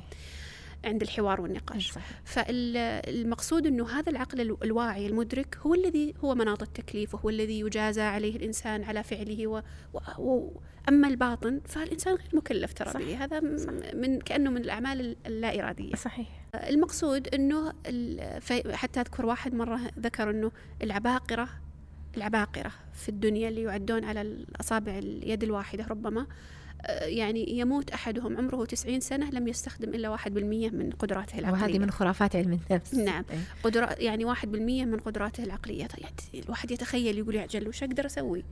عند الحوار والنقاش. صحيح. فالمقصود أنه هذا العقل الواعي المدرك هو الذي هو مناط التكليف وهو الذي يجازى عليه الإنسان على فعله و... و... و... أما الباطن فالإنسان غير مكلف ترى به. هذا. من كأنه من الأعمال اللا إرادية. صحيح. المقصود أنه حتى أذكر واحد مرة ذكر أنه العباقرة العباقرة في الدنيا اللي يعدون على الأصابع اليد الواحدة ربما آه، يعني يموت أحدهم. عمره 90 سنة لم يستخدم إلا واحد بالمية من قدراته العقلية. وهذه من خرافات علم النفس. نعم. إيه. قدرات يعني واحد بالمية من قدراته العقلية. طيب الواحد يتخيل يقول يا عجل وش أقدر أسوي؟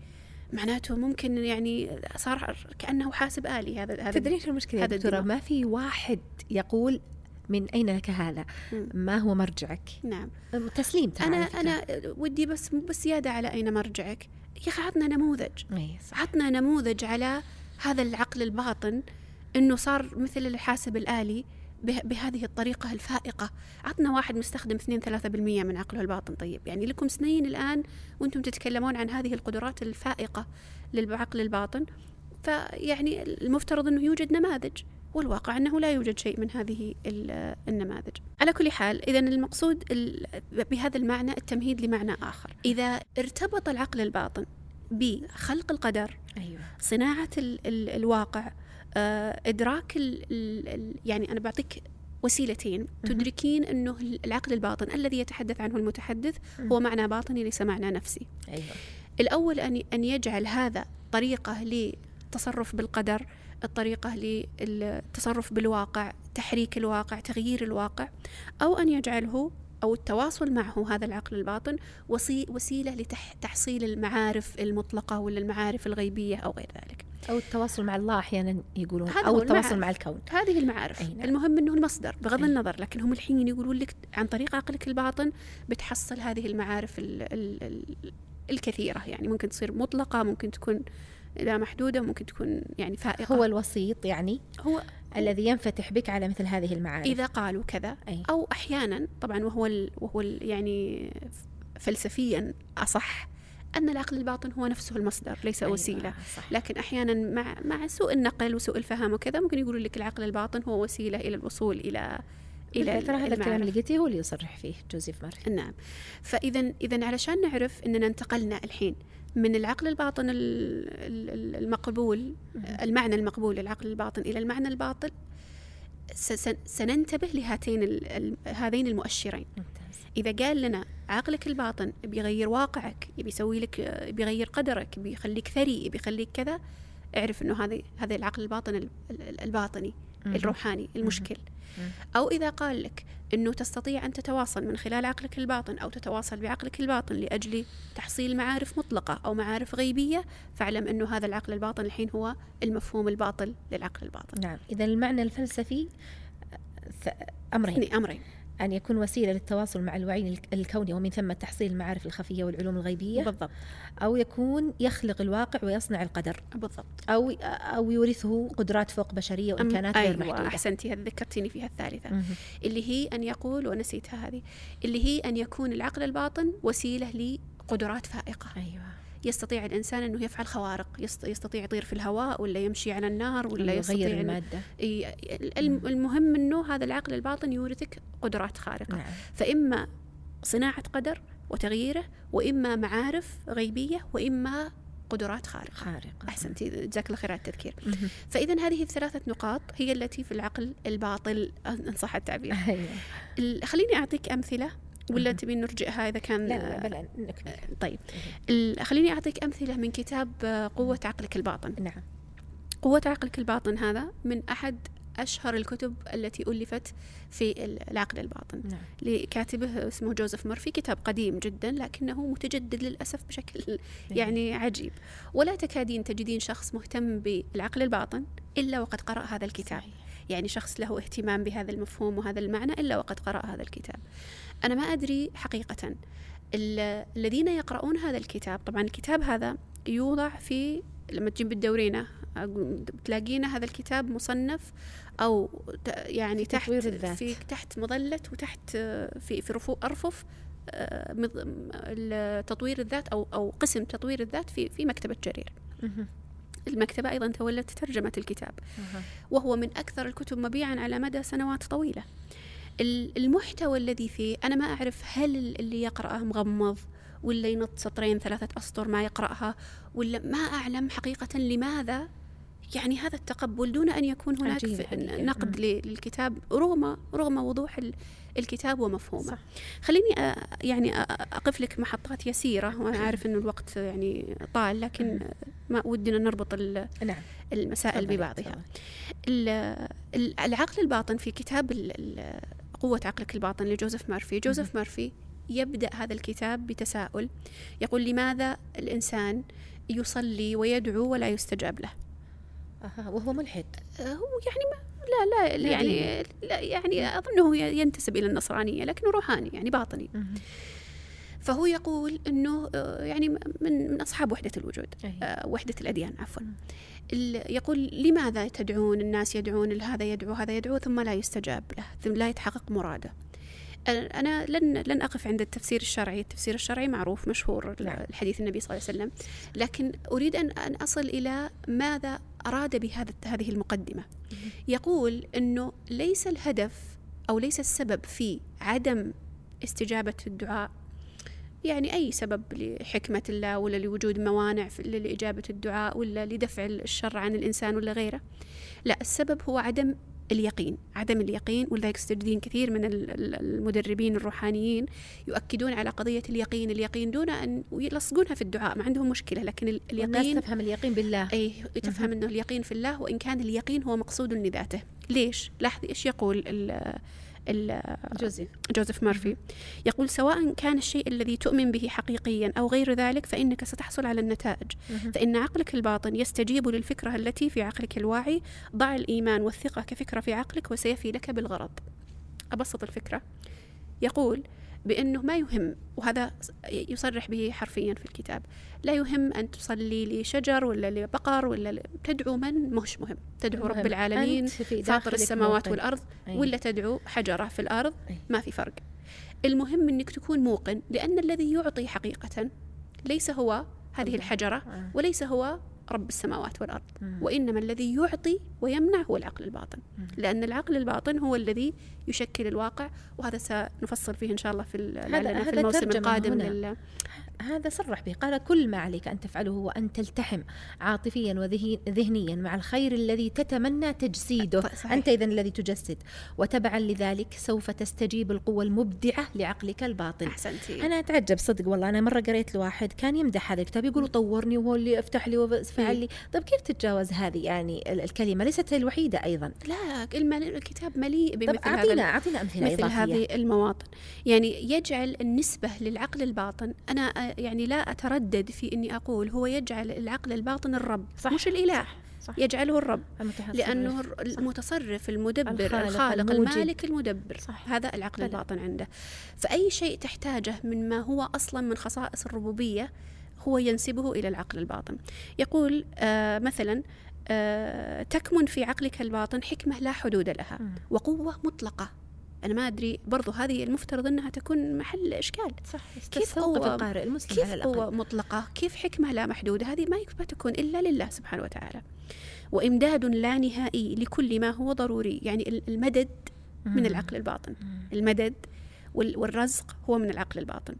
معناته ممكن يعني صار كأنه حاسب آلي هذا هذا تدرين شو المشكلة هذا دكتورة؟ ما في واحد يقول من أين لك هذا؟ ما هو مرجعك؟ نعم. تسليم أنا أنا ودي بس بس زيادة على أين مرجعك. يا أخي عطنا نموذج. عطنا نموذج على هذا العقل الباطن أنه صار مثل الحاسب الآلي بهذه الطريقة الفائقة. عطنا واحد مستخدم 2 3% من عقله الباطن. طيب يعني لكم سنين الآن وأنتم تتكلمون عن هذه القدرات الفائقة للعقل الباطن. فيعني المفترض أنه يوجد نماذج. والواقع أنه لا يوجد شيء من هذه النماذج. على كل حال إذا المقصود بهذا المعنى التمهيد لمعنى آخر. إذا ارتبط العقل الباطن بخلق القدر أيوة. صناعة ال ال الواقع آه، إدراك ال ال يعني أنا بعطيك وسيلتين تدركين أنه العقل الباطن الذي يتحدث عنه المتحدث هو معنى باطني ليس معنى نفسي. أيوة. الأول أن أن يجعل هذا طريقة للتصرف بالقدر الطريقة للتصرف بالواقع تحريك الواقع تغيير الواقع أو أن يجعله أو التواصل معه هذا العقل الباطن وسيلة لتحصيل المعارف المطلقة ولا المعارف الغيبية أو غير ذلك. أو التواصل مع الله أحيانا يقولون أو التواصل مع الكون. هذه المعارف. نعم. المهم أنه المصدر بغض أي. النظر لكن هم الحين يقولون لك عن طريق عقلك الباطن بتحصل هذه المعارف ال ال ال الكثيرة. يعني ممكن تصير مطلقة ممكن تكون لا محدودة ممكن تكون يعني فائقة. هو الوسيط يعني هو الذي ينفتح بك على مثل هذه المعارف. إذا قالوا كذا أي. أو أحيانا طبعا وهو ال وهو ال يعني فلسفيا أصح أن العقل الباطن هو نفسه المصدر ليس أيوة وسيلة. صح. لكن أحيانا مع مع سوء النقل وسوء الفهم وكذا ممكن يقولوا لك العقل الباطن هو وسيلة إلى الوصول إلى إلى ترى هذا الكلام اللي قلتيه هو اللي يصرح فيه جوزيف ماري نعم. فإذا إذا علشان نعرف أننا انتقلنا الحين من العقل الباطن المقبول المعنى المقبول للعقل الباطن إلى المعنى الباطل سننتبه لهاتين هذين المؤشرين. إذا قال لنا عقلك الباطن بيغير واقعك يبي يسوي لك بيغير قدرك بيخليك ثري بيخليك كذا اعرف إنه هذا هذا العقل الباطن الباطني الروحاني المشكل. أو إذا قال لك أنه تستطيع أن تتواصل من خلال عقلك الباطن أو تتواصل بعقلك الباطن لأجل تحصيل معارف مطلقة أو معارف غيبية فاعلم أنه هذا العقل الباطن الحين هو المفهوم الباطل للعقل الباطن. نعم. إذا المعنى الفلسفي أمرين. أمرين. أن يكون وسيلة للتواصل مع الوعي الكوني ومن ثم تحصيل المعارف الخفية والعلوم الغيبية. بالضبط. أو يكون يخلق الواقع ويصنع القدر. بالضبط. أو أو يورثه قدرات فوق بشرية وإمكانات أيوة غير محدودة. أحسنتي ذكرتيني فيها الثالثة. مه. اللي هي أن يقول ونسيتها هذه اللي هي أن يكون العقل الباطن وسيلة لقدرات فائقة. أيوة. يستطيع الإنسان أنه يفعل خوارق يستطيع يطير في الهواء ولا يمشي على النار ولا يستطيع يغير المادة. المهم أنه هذا العقل الباطن يورثك قدرات خارقة. نعم. فإما صناعة قدر وتغييره وإما معارف غيبية وإما قدرات خارقة. خارقة. أحسنتي جزاك الله خير على التذكير. فإذا هذه الثلاثة نقاط هي التي في العقل الباطل إن صح التعبير. أيوة. خليني أعطيك أمثلة ولا تبين نرجعها إذا كان لا لا بلا نكمل طيب. خليني أعطيك أمثلة من كتاب قوة عقلك الباطن. نعم. قوة عقلك الباطن هذا من أحد أشهر الكتب التي ألفت في العقل الباطن. نعم. لكاتبه اسمه جوزيف مورفي كتاب قديم جدا لكنه متجدد للأسف بشكل نعم. يعني عجيب. ولا تكادين تجدين شخص مهتم بالعقل الباطن إلا وقد قرأ هذا الكتاب. صحيح. يعني شخص له اهتمام بهذا المفهوم وهذا المعنى إلا وقد قرأ هذا الكتاب أنا ما أدري حقيقة الذين يقرؤون هذا الكتاب طبعا الكتاب هذا يوضع في لما تجيب بالدورينة تلاقينا هذا الكتاب مصنف أو يعني تحت الذات. في تحت مظلة وتحت في في رفوف أرفف آه، تطوير الذات أو أو قسم تطوير الذات في في مكتبة جرير. المكتبة أيضا تولت ترجمة الكتاب. وهو من أكثر الكتب مبيعا على مدى سنوات طويلة. المحتوى الذي فيه أنا ما أعرف هل اللي يقرأه مغمض ولا ينط سطرين ثلاثة أسطر ما يقرأها ولا ما أعلم حقيقة لماذا. يعني هذا التقبل دون أن يكون هناك نقد للكتاب رغم رغم وضوح الكتاب ومفهومه. صح. خليني يعني أقف لك محطات يسيرة وأنا عارف أنه الوقت يعني طال لكن ما ودنا نربط نعم. المسائل ببعضها. العقل الباطن في كتاب قوة عقلك الباطن لجوزيف مارفي جوزيف مارفي يبدأ هذا الكتاب بتساؤل يقول لماذا الإنسان يصلي ويدعو ولا يستجاب له؟ أها وهو ملحد. هو يعني ما لا لا يعني لا يعني أظنه ينتسب إلى النصرانية لكنه روحاني يعني باطني. فهو يقول إنه يعني من من أصحاب وحدة الوجود أيه. وحدة الأديان عفوا. يقول لماذا تدعون الناس يدعون هذا يدعو هذا يدعو ثم لا يستجاب له ثم لا يتحقق مراده؟ أنا لن لن أقف عند التفسير الشرعي، التفسير الشرعي معروف مشهور نعم. الحديث النبي صلى الله عليه وسلم، لكن أريد أن أن أصل إلى ماذا أراد بهذا هذه المقدمة. يقول أنه ليس الهدف أو ليس السبب في عدم استجابة الدعاء يعني أي سبب لحكمة الله ولا لوجود موانع لإجابة الدعاء ولا لدفع الشر عن الإنسان ولا غيره لا السبب هو عدم اليقين عدم اليقين ولذلك تجدين كثير من المدربين الروحانيين يؤكدون على قضية اليقين اليقين دون أن يلصقونها في الدعاء ما عندهم مشكلة لكن اليقين الناس تفهم اليقين بالله. أي تفهم أنه اليقين في الله وإن كان اليقين هو مقصود لذاته ليش؟ لاحظي إيش يقول جوزيف. جوزيف مارفي يقول سواء كان الشيء الذي تؤمن به حقيقيا أو غير ذلك فإنك ستحصل على النتائج. فإن عقلك الباطن يستجيب للفكرة التي في عقلك الواعي ضع الإيمان والثقة كفكرة في عقلك وسيفي لك بالغرض. أبسط الفكرة. يقول بأنه ما يهم وهذا يصرح به حرفيا في الكتاب لا يهم أن تصلي لشجر ولا لبقر ولا تدعو من مش مهم تدعو رب العالمين فاطر السماوات موقن. والأرض أي. ولا تدعو حجرة في الأرض أي. ما في فرق المهم أنك تكون موقن لأن الذي يعطي حقيقة ليس هو هذه الحجرة آه. وليس هو رب السماوات والأرض مم. وإنما الذي يعطي ويمنع هو العقل الباطن مم. لأن العقل الباطن هو الذي يشكل الواقع وهذا سنفصل فيه إن شاء الله في, هذا في الموسم القادم لل... هذا صرح به قال كل ما عليك أن تفعله هو أن تلتحم عاطفيا وذهنيا مع الخير الذي تتمنى تجسيده. صحيح. أنت إذا الذي تجسد. وتبعا لذلك سوف تستجيب القوة المبدعة لعقلك الباطن. أحسنتي. أنا أتعجب صدق والله أنا مرة قريت لواحد كان يمدح هذا الكتاب يقول طورني وهو اللي افتح لي وفعل لي. طيب كيف تتجاوز هذه يعني الكلمة؟ ليست هي الوحيدة أيضا. لا الكتاب مليء بمثل طب أعطينا أعطينا أمثلة مثل إضافية. هذه المواطن. يعني يجعل النسبة للعقل الباطن. أنا يعني لا أتردد في أني أقول هو يجعل العقل الباطن الرب صح مش الإله صح. صح. يجعله الرب لأنه صح. المتصرف المدبر الخالق, الخالق المالك المدبر صح. هذا العقل فلا. الباطن عنده فأي شيء تحتاجه من ما هو أصلا من خصائص الربوبية هو ينسبه إلى العقل الباطن يقول آه مثلا آه تكمن في عقلك الباطن حكمة لا حدود لها وقوة مطلقة أنا ما أدري برضو هذه المفترض أنها تكون محل إشكال. صح كيف قوة القارئ المسلم كيف قوة مطلقة؟ كيف حكمة لا محدودة؟ هذه ما تكون إلا لله سبحانه وتعالى. وإمداد لا نهائي لكل ما هو ضروري يعني المدد من العقل الباطن. المدد والرزق هو من العقل الباطن.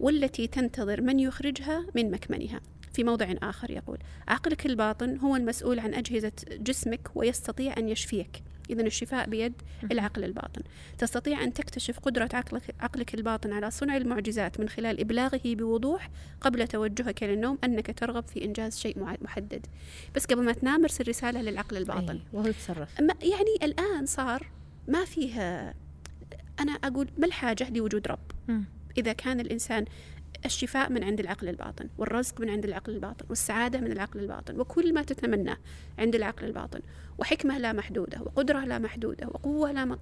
والتي تنتظر من يخرجها من مكمنها. في موضع آخر يقول عقلك الباطن هو المسؤول عن أجهزة جسمك ويستطيع أن يشفيك. إذا الشفاء بيد العقل الباطن. تستطيع أن تكتشف قدرة عقلك, عقلك الباطن على صنع المعجزات من خلال إبلاغه بوضوح قبل توجهك للنوم أنك ترغب في إنجاز شيء محدد. بس قبل ما تنام ارسل رسالة للعقل الباطن. وهو يتصرف. يعني الآن صار ما فيها أنا أقول ما الحاجة لوجود رب؟ م. إذا كان الإنسان الشفاء من عند العقل الباطن والرزق من عند العقل الباطن والسعادة من العقل الباطن وكل ما تتمناه عند العقل الباطن وحكمة لا محدودة وقدرة لا محدودة وقوة لا م...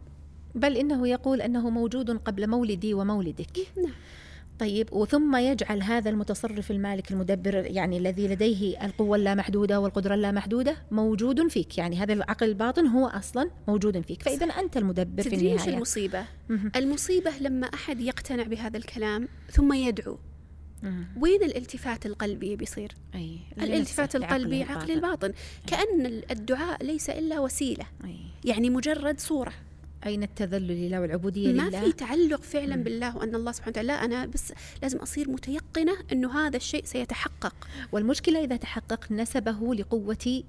بل إنه يقول أنه موجود قبل مولدي ومولدك. نعم. طيب وثم يجعل هذا المتصرف المالك المدبر يعني الذي لديه القوة اللامحدودة والقدرة اللامحدودة موجود فيك. يعني هذا العقل الباطن هو أصلا موجود فيك. فإذا أنت المدبر في النهاية. إيش المصيبة؟ المصيبة لما أحد يقتنع بهذا الكلام ثم يدعو. وين الالتفات القلبي بيصير؟ أي. الالتفات القلبي عقل, عقل الباطن. كأن الدعاء ليس إلا وسيلة. أي. يعني مجرد صورة. أين التذلل لله والعبودية ما لله ما في تعلق فعلا مم. بالله وأن الله سبحانه وتعالى أنا بس لازم أصير متيقنة أنه هذا الشيء سيتحقق والمشكلة إذا تحقق نسبه لقوة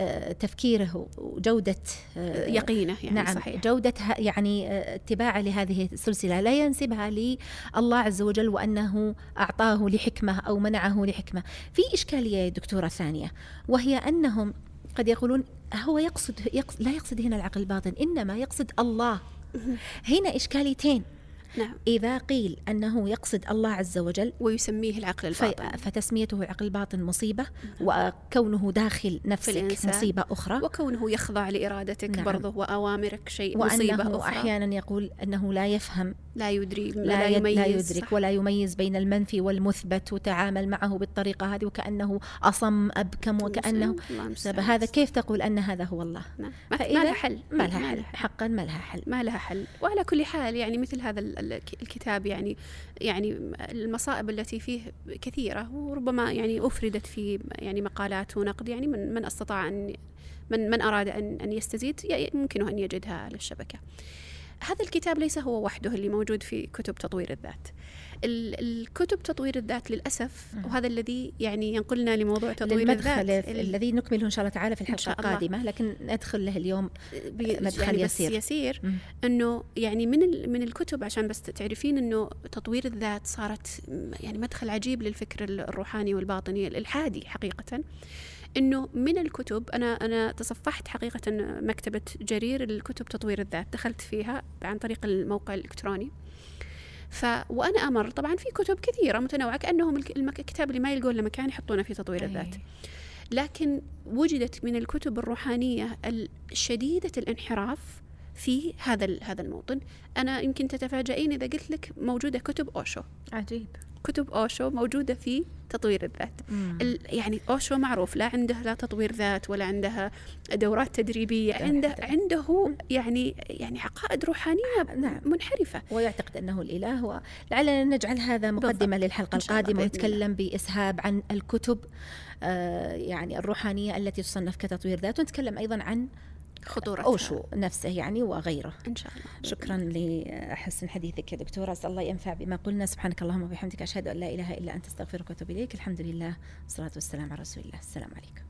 آه، تفكيره وجودة آه، يقينه يعني نعم صحيح. جودة يعني آه، اتباعه لهذه السلسلة لا ينسبها لله عز وجل وأنه أعطاه لحكمة أو منعه لحكمة في إشكالية دكتورة ثانية وهي أنهم قد يقولون هو يقصد, يقصد لا يقصد هنا العقل الباطن إنما يقصد الله. هنا إشكاليتين. نعم. إذا قيل أنه يقصد الله عز وجل ويسميه العقل الباطن. فتسميته العقل الباطن مصيبة نعم. وكونه داخل نفسك مصيبة أخرى. وكونه يخضع لإرادتك نعم. برضه وأوامرك شيء مصيبة أخرى. أحيانا يقول أنه لا يفهم لا يدري لا, لا, يميز لا يدرك صح. ولا يميز بين المنفي والمثبت وتعامل معه بالطريقة هذه وكأنه أصم أبكم وكأنه هذا كيف تقول أن هذا هو الله؟ نعم. ما لها حل. ما لها حل. حقا ما لها حل. ما لها حل. وعلى كل حال يعني مثل هذا الكتاب يعني يعني المصائب التي فيه كثيرة وربما يعني أفردت في يعني مقالات ونقد يعني من من أستطاع أن من من أراد أن أن يستزيد يمكنه أن يجدها على الشبكة. هذا الكتاب ليس هو وحده اللي موجود في كتب تطوير الذات الكتب تطوير الذات للأسف وهذا الذي يعني ينقلنا لموضوع تطوير الذات. الذي نكمله إن شاء الله تعالى في الحلقة القادمة لكن ندخل له اليوم مدخل يعني يسير بس يسير. إنه يعني من من الكتب عشان بس تعرفين إنه تطوير الذات صارت يعني مدخل عجيب للفكر الروحاني والباطني الالحادي حقيقة. إنه من الكتب أنا أنا تصفحت حقيقة مكتبة جرير الكتب تطوير الذات دخلت فيها عن طريق الموقع الإلكتروني. ف وأنا أمر. طبعا في كتب كثيرة متنوعة كأنهم الكتاب اللي ما يلقون له مكان يحطونه في تطوير الذات. لكن وجدت من الكتب الروحانية الشديده الانحراف في هذا هذا الموطن. أنا يمكن تتفاجئين إذا قلت لك موجودة كتب أوشو. عجيب. كتب أوشو موجودة في تطوير الذات. يعني أوشو معروف لا عنده لا تطوير ذات ولا عندها دورات تدريبية عنده عنده يعني يعني عقائد روحانية نعم. منحرفة. ويعتقد أنه الإله ولعلنا نجعل هذا مقدمة بالضبط. للحلقه القادمة ونتكلم بإسهاب عن الكتب آه يعني الروحانية التي تصنف كتطوير ذات. ونتكلم أيضا عن خطورة أوشو نفسه يعني وغيره. إن شاء الله. شكرا لحسن حديثك يا دكتورة أسأل الله ينفع بما قلنا. سبحانك اللهم وبحمدك أشهد أن لا إله إلا أنت أستغفرك وأتوب إليك. الحمد لله والصلاة والسلام على رسول الله. السلام عليكم.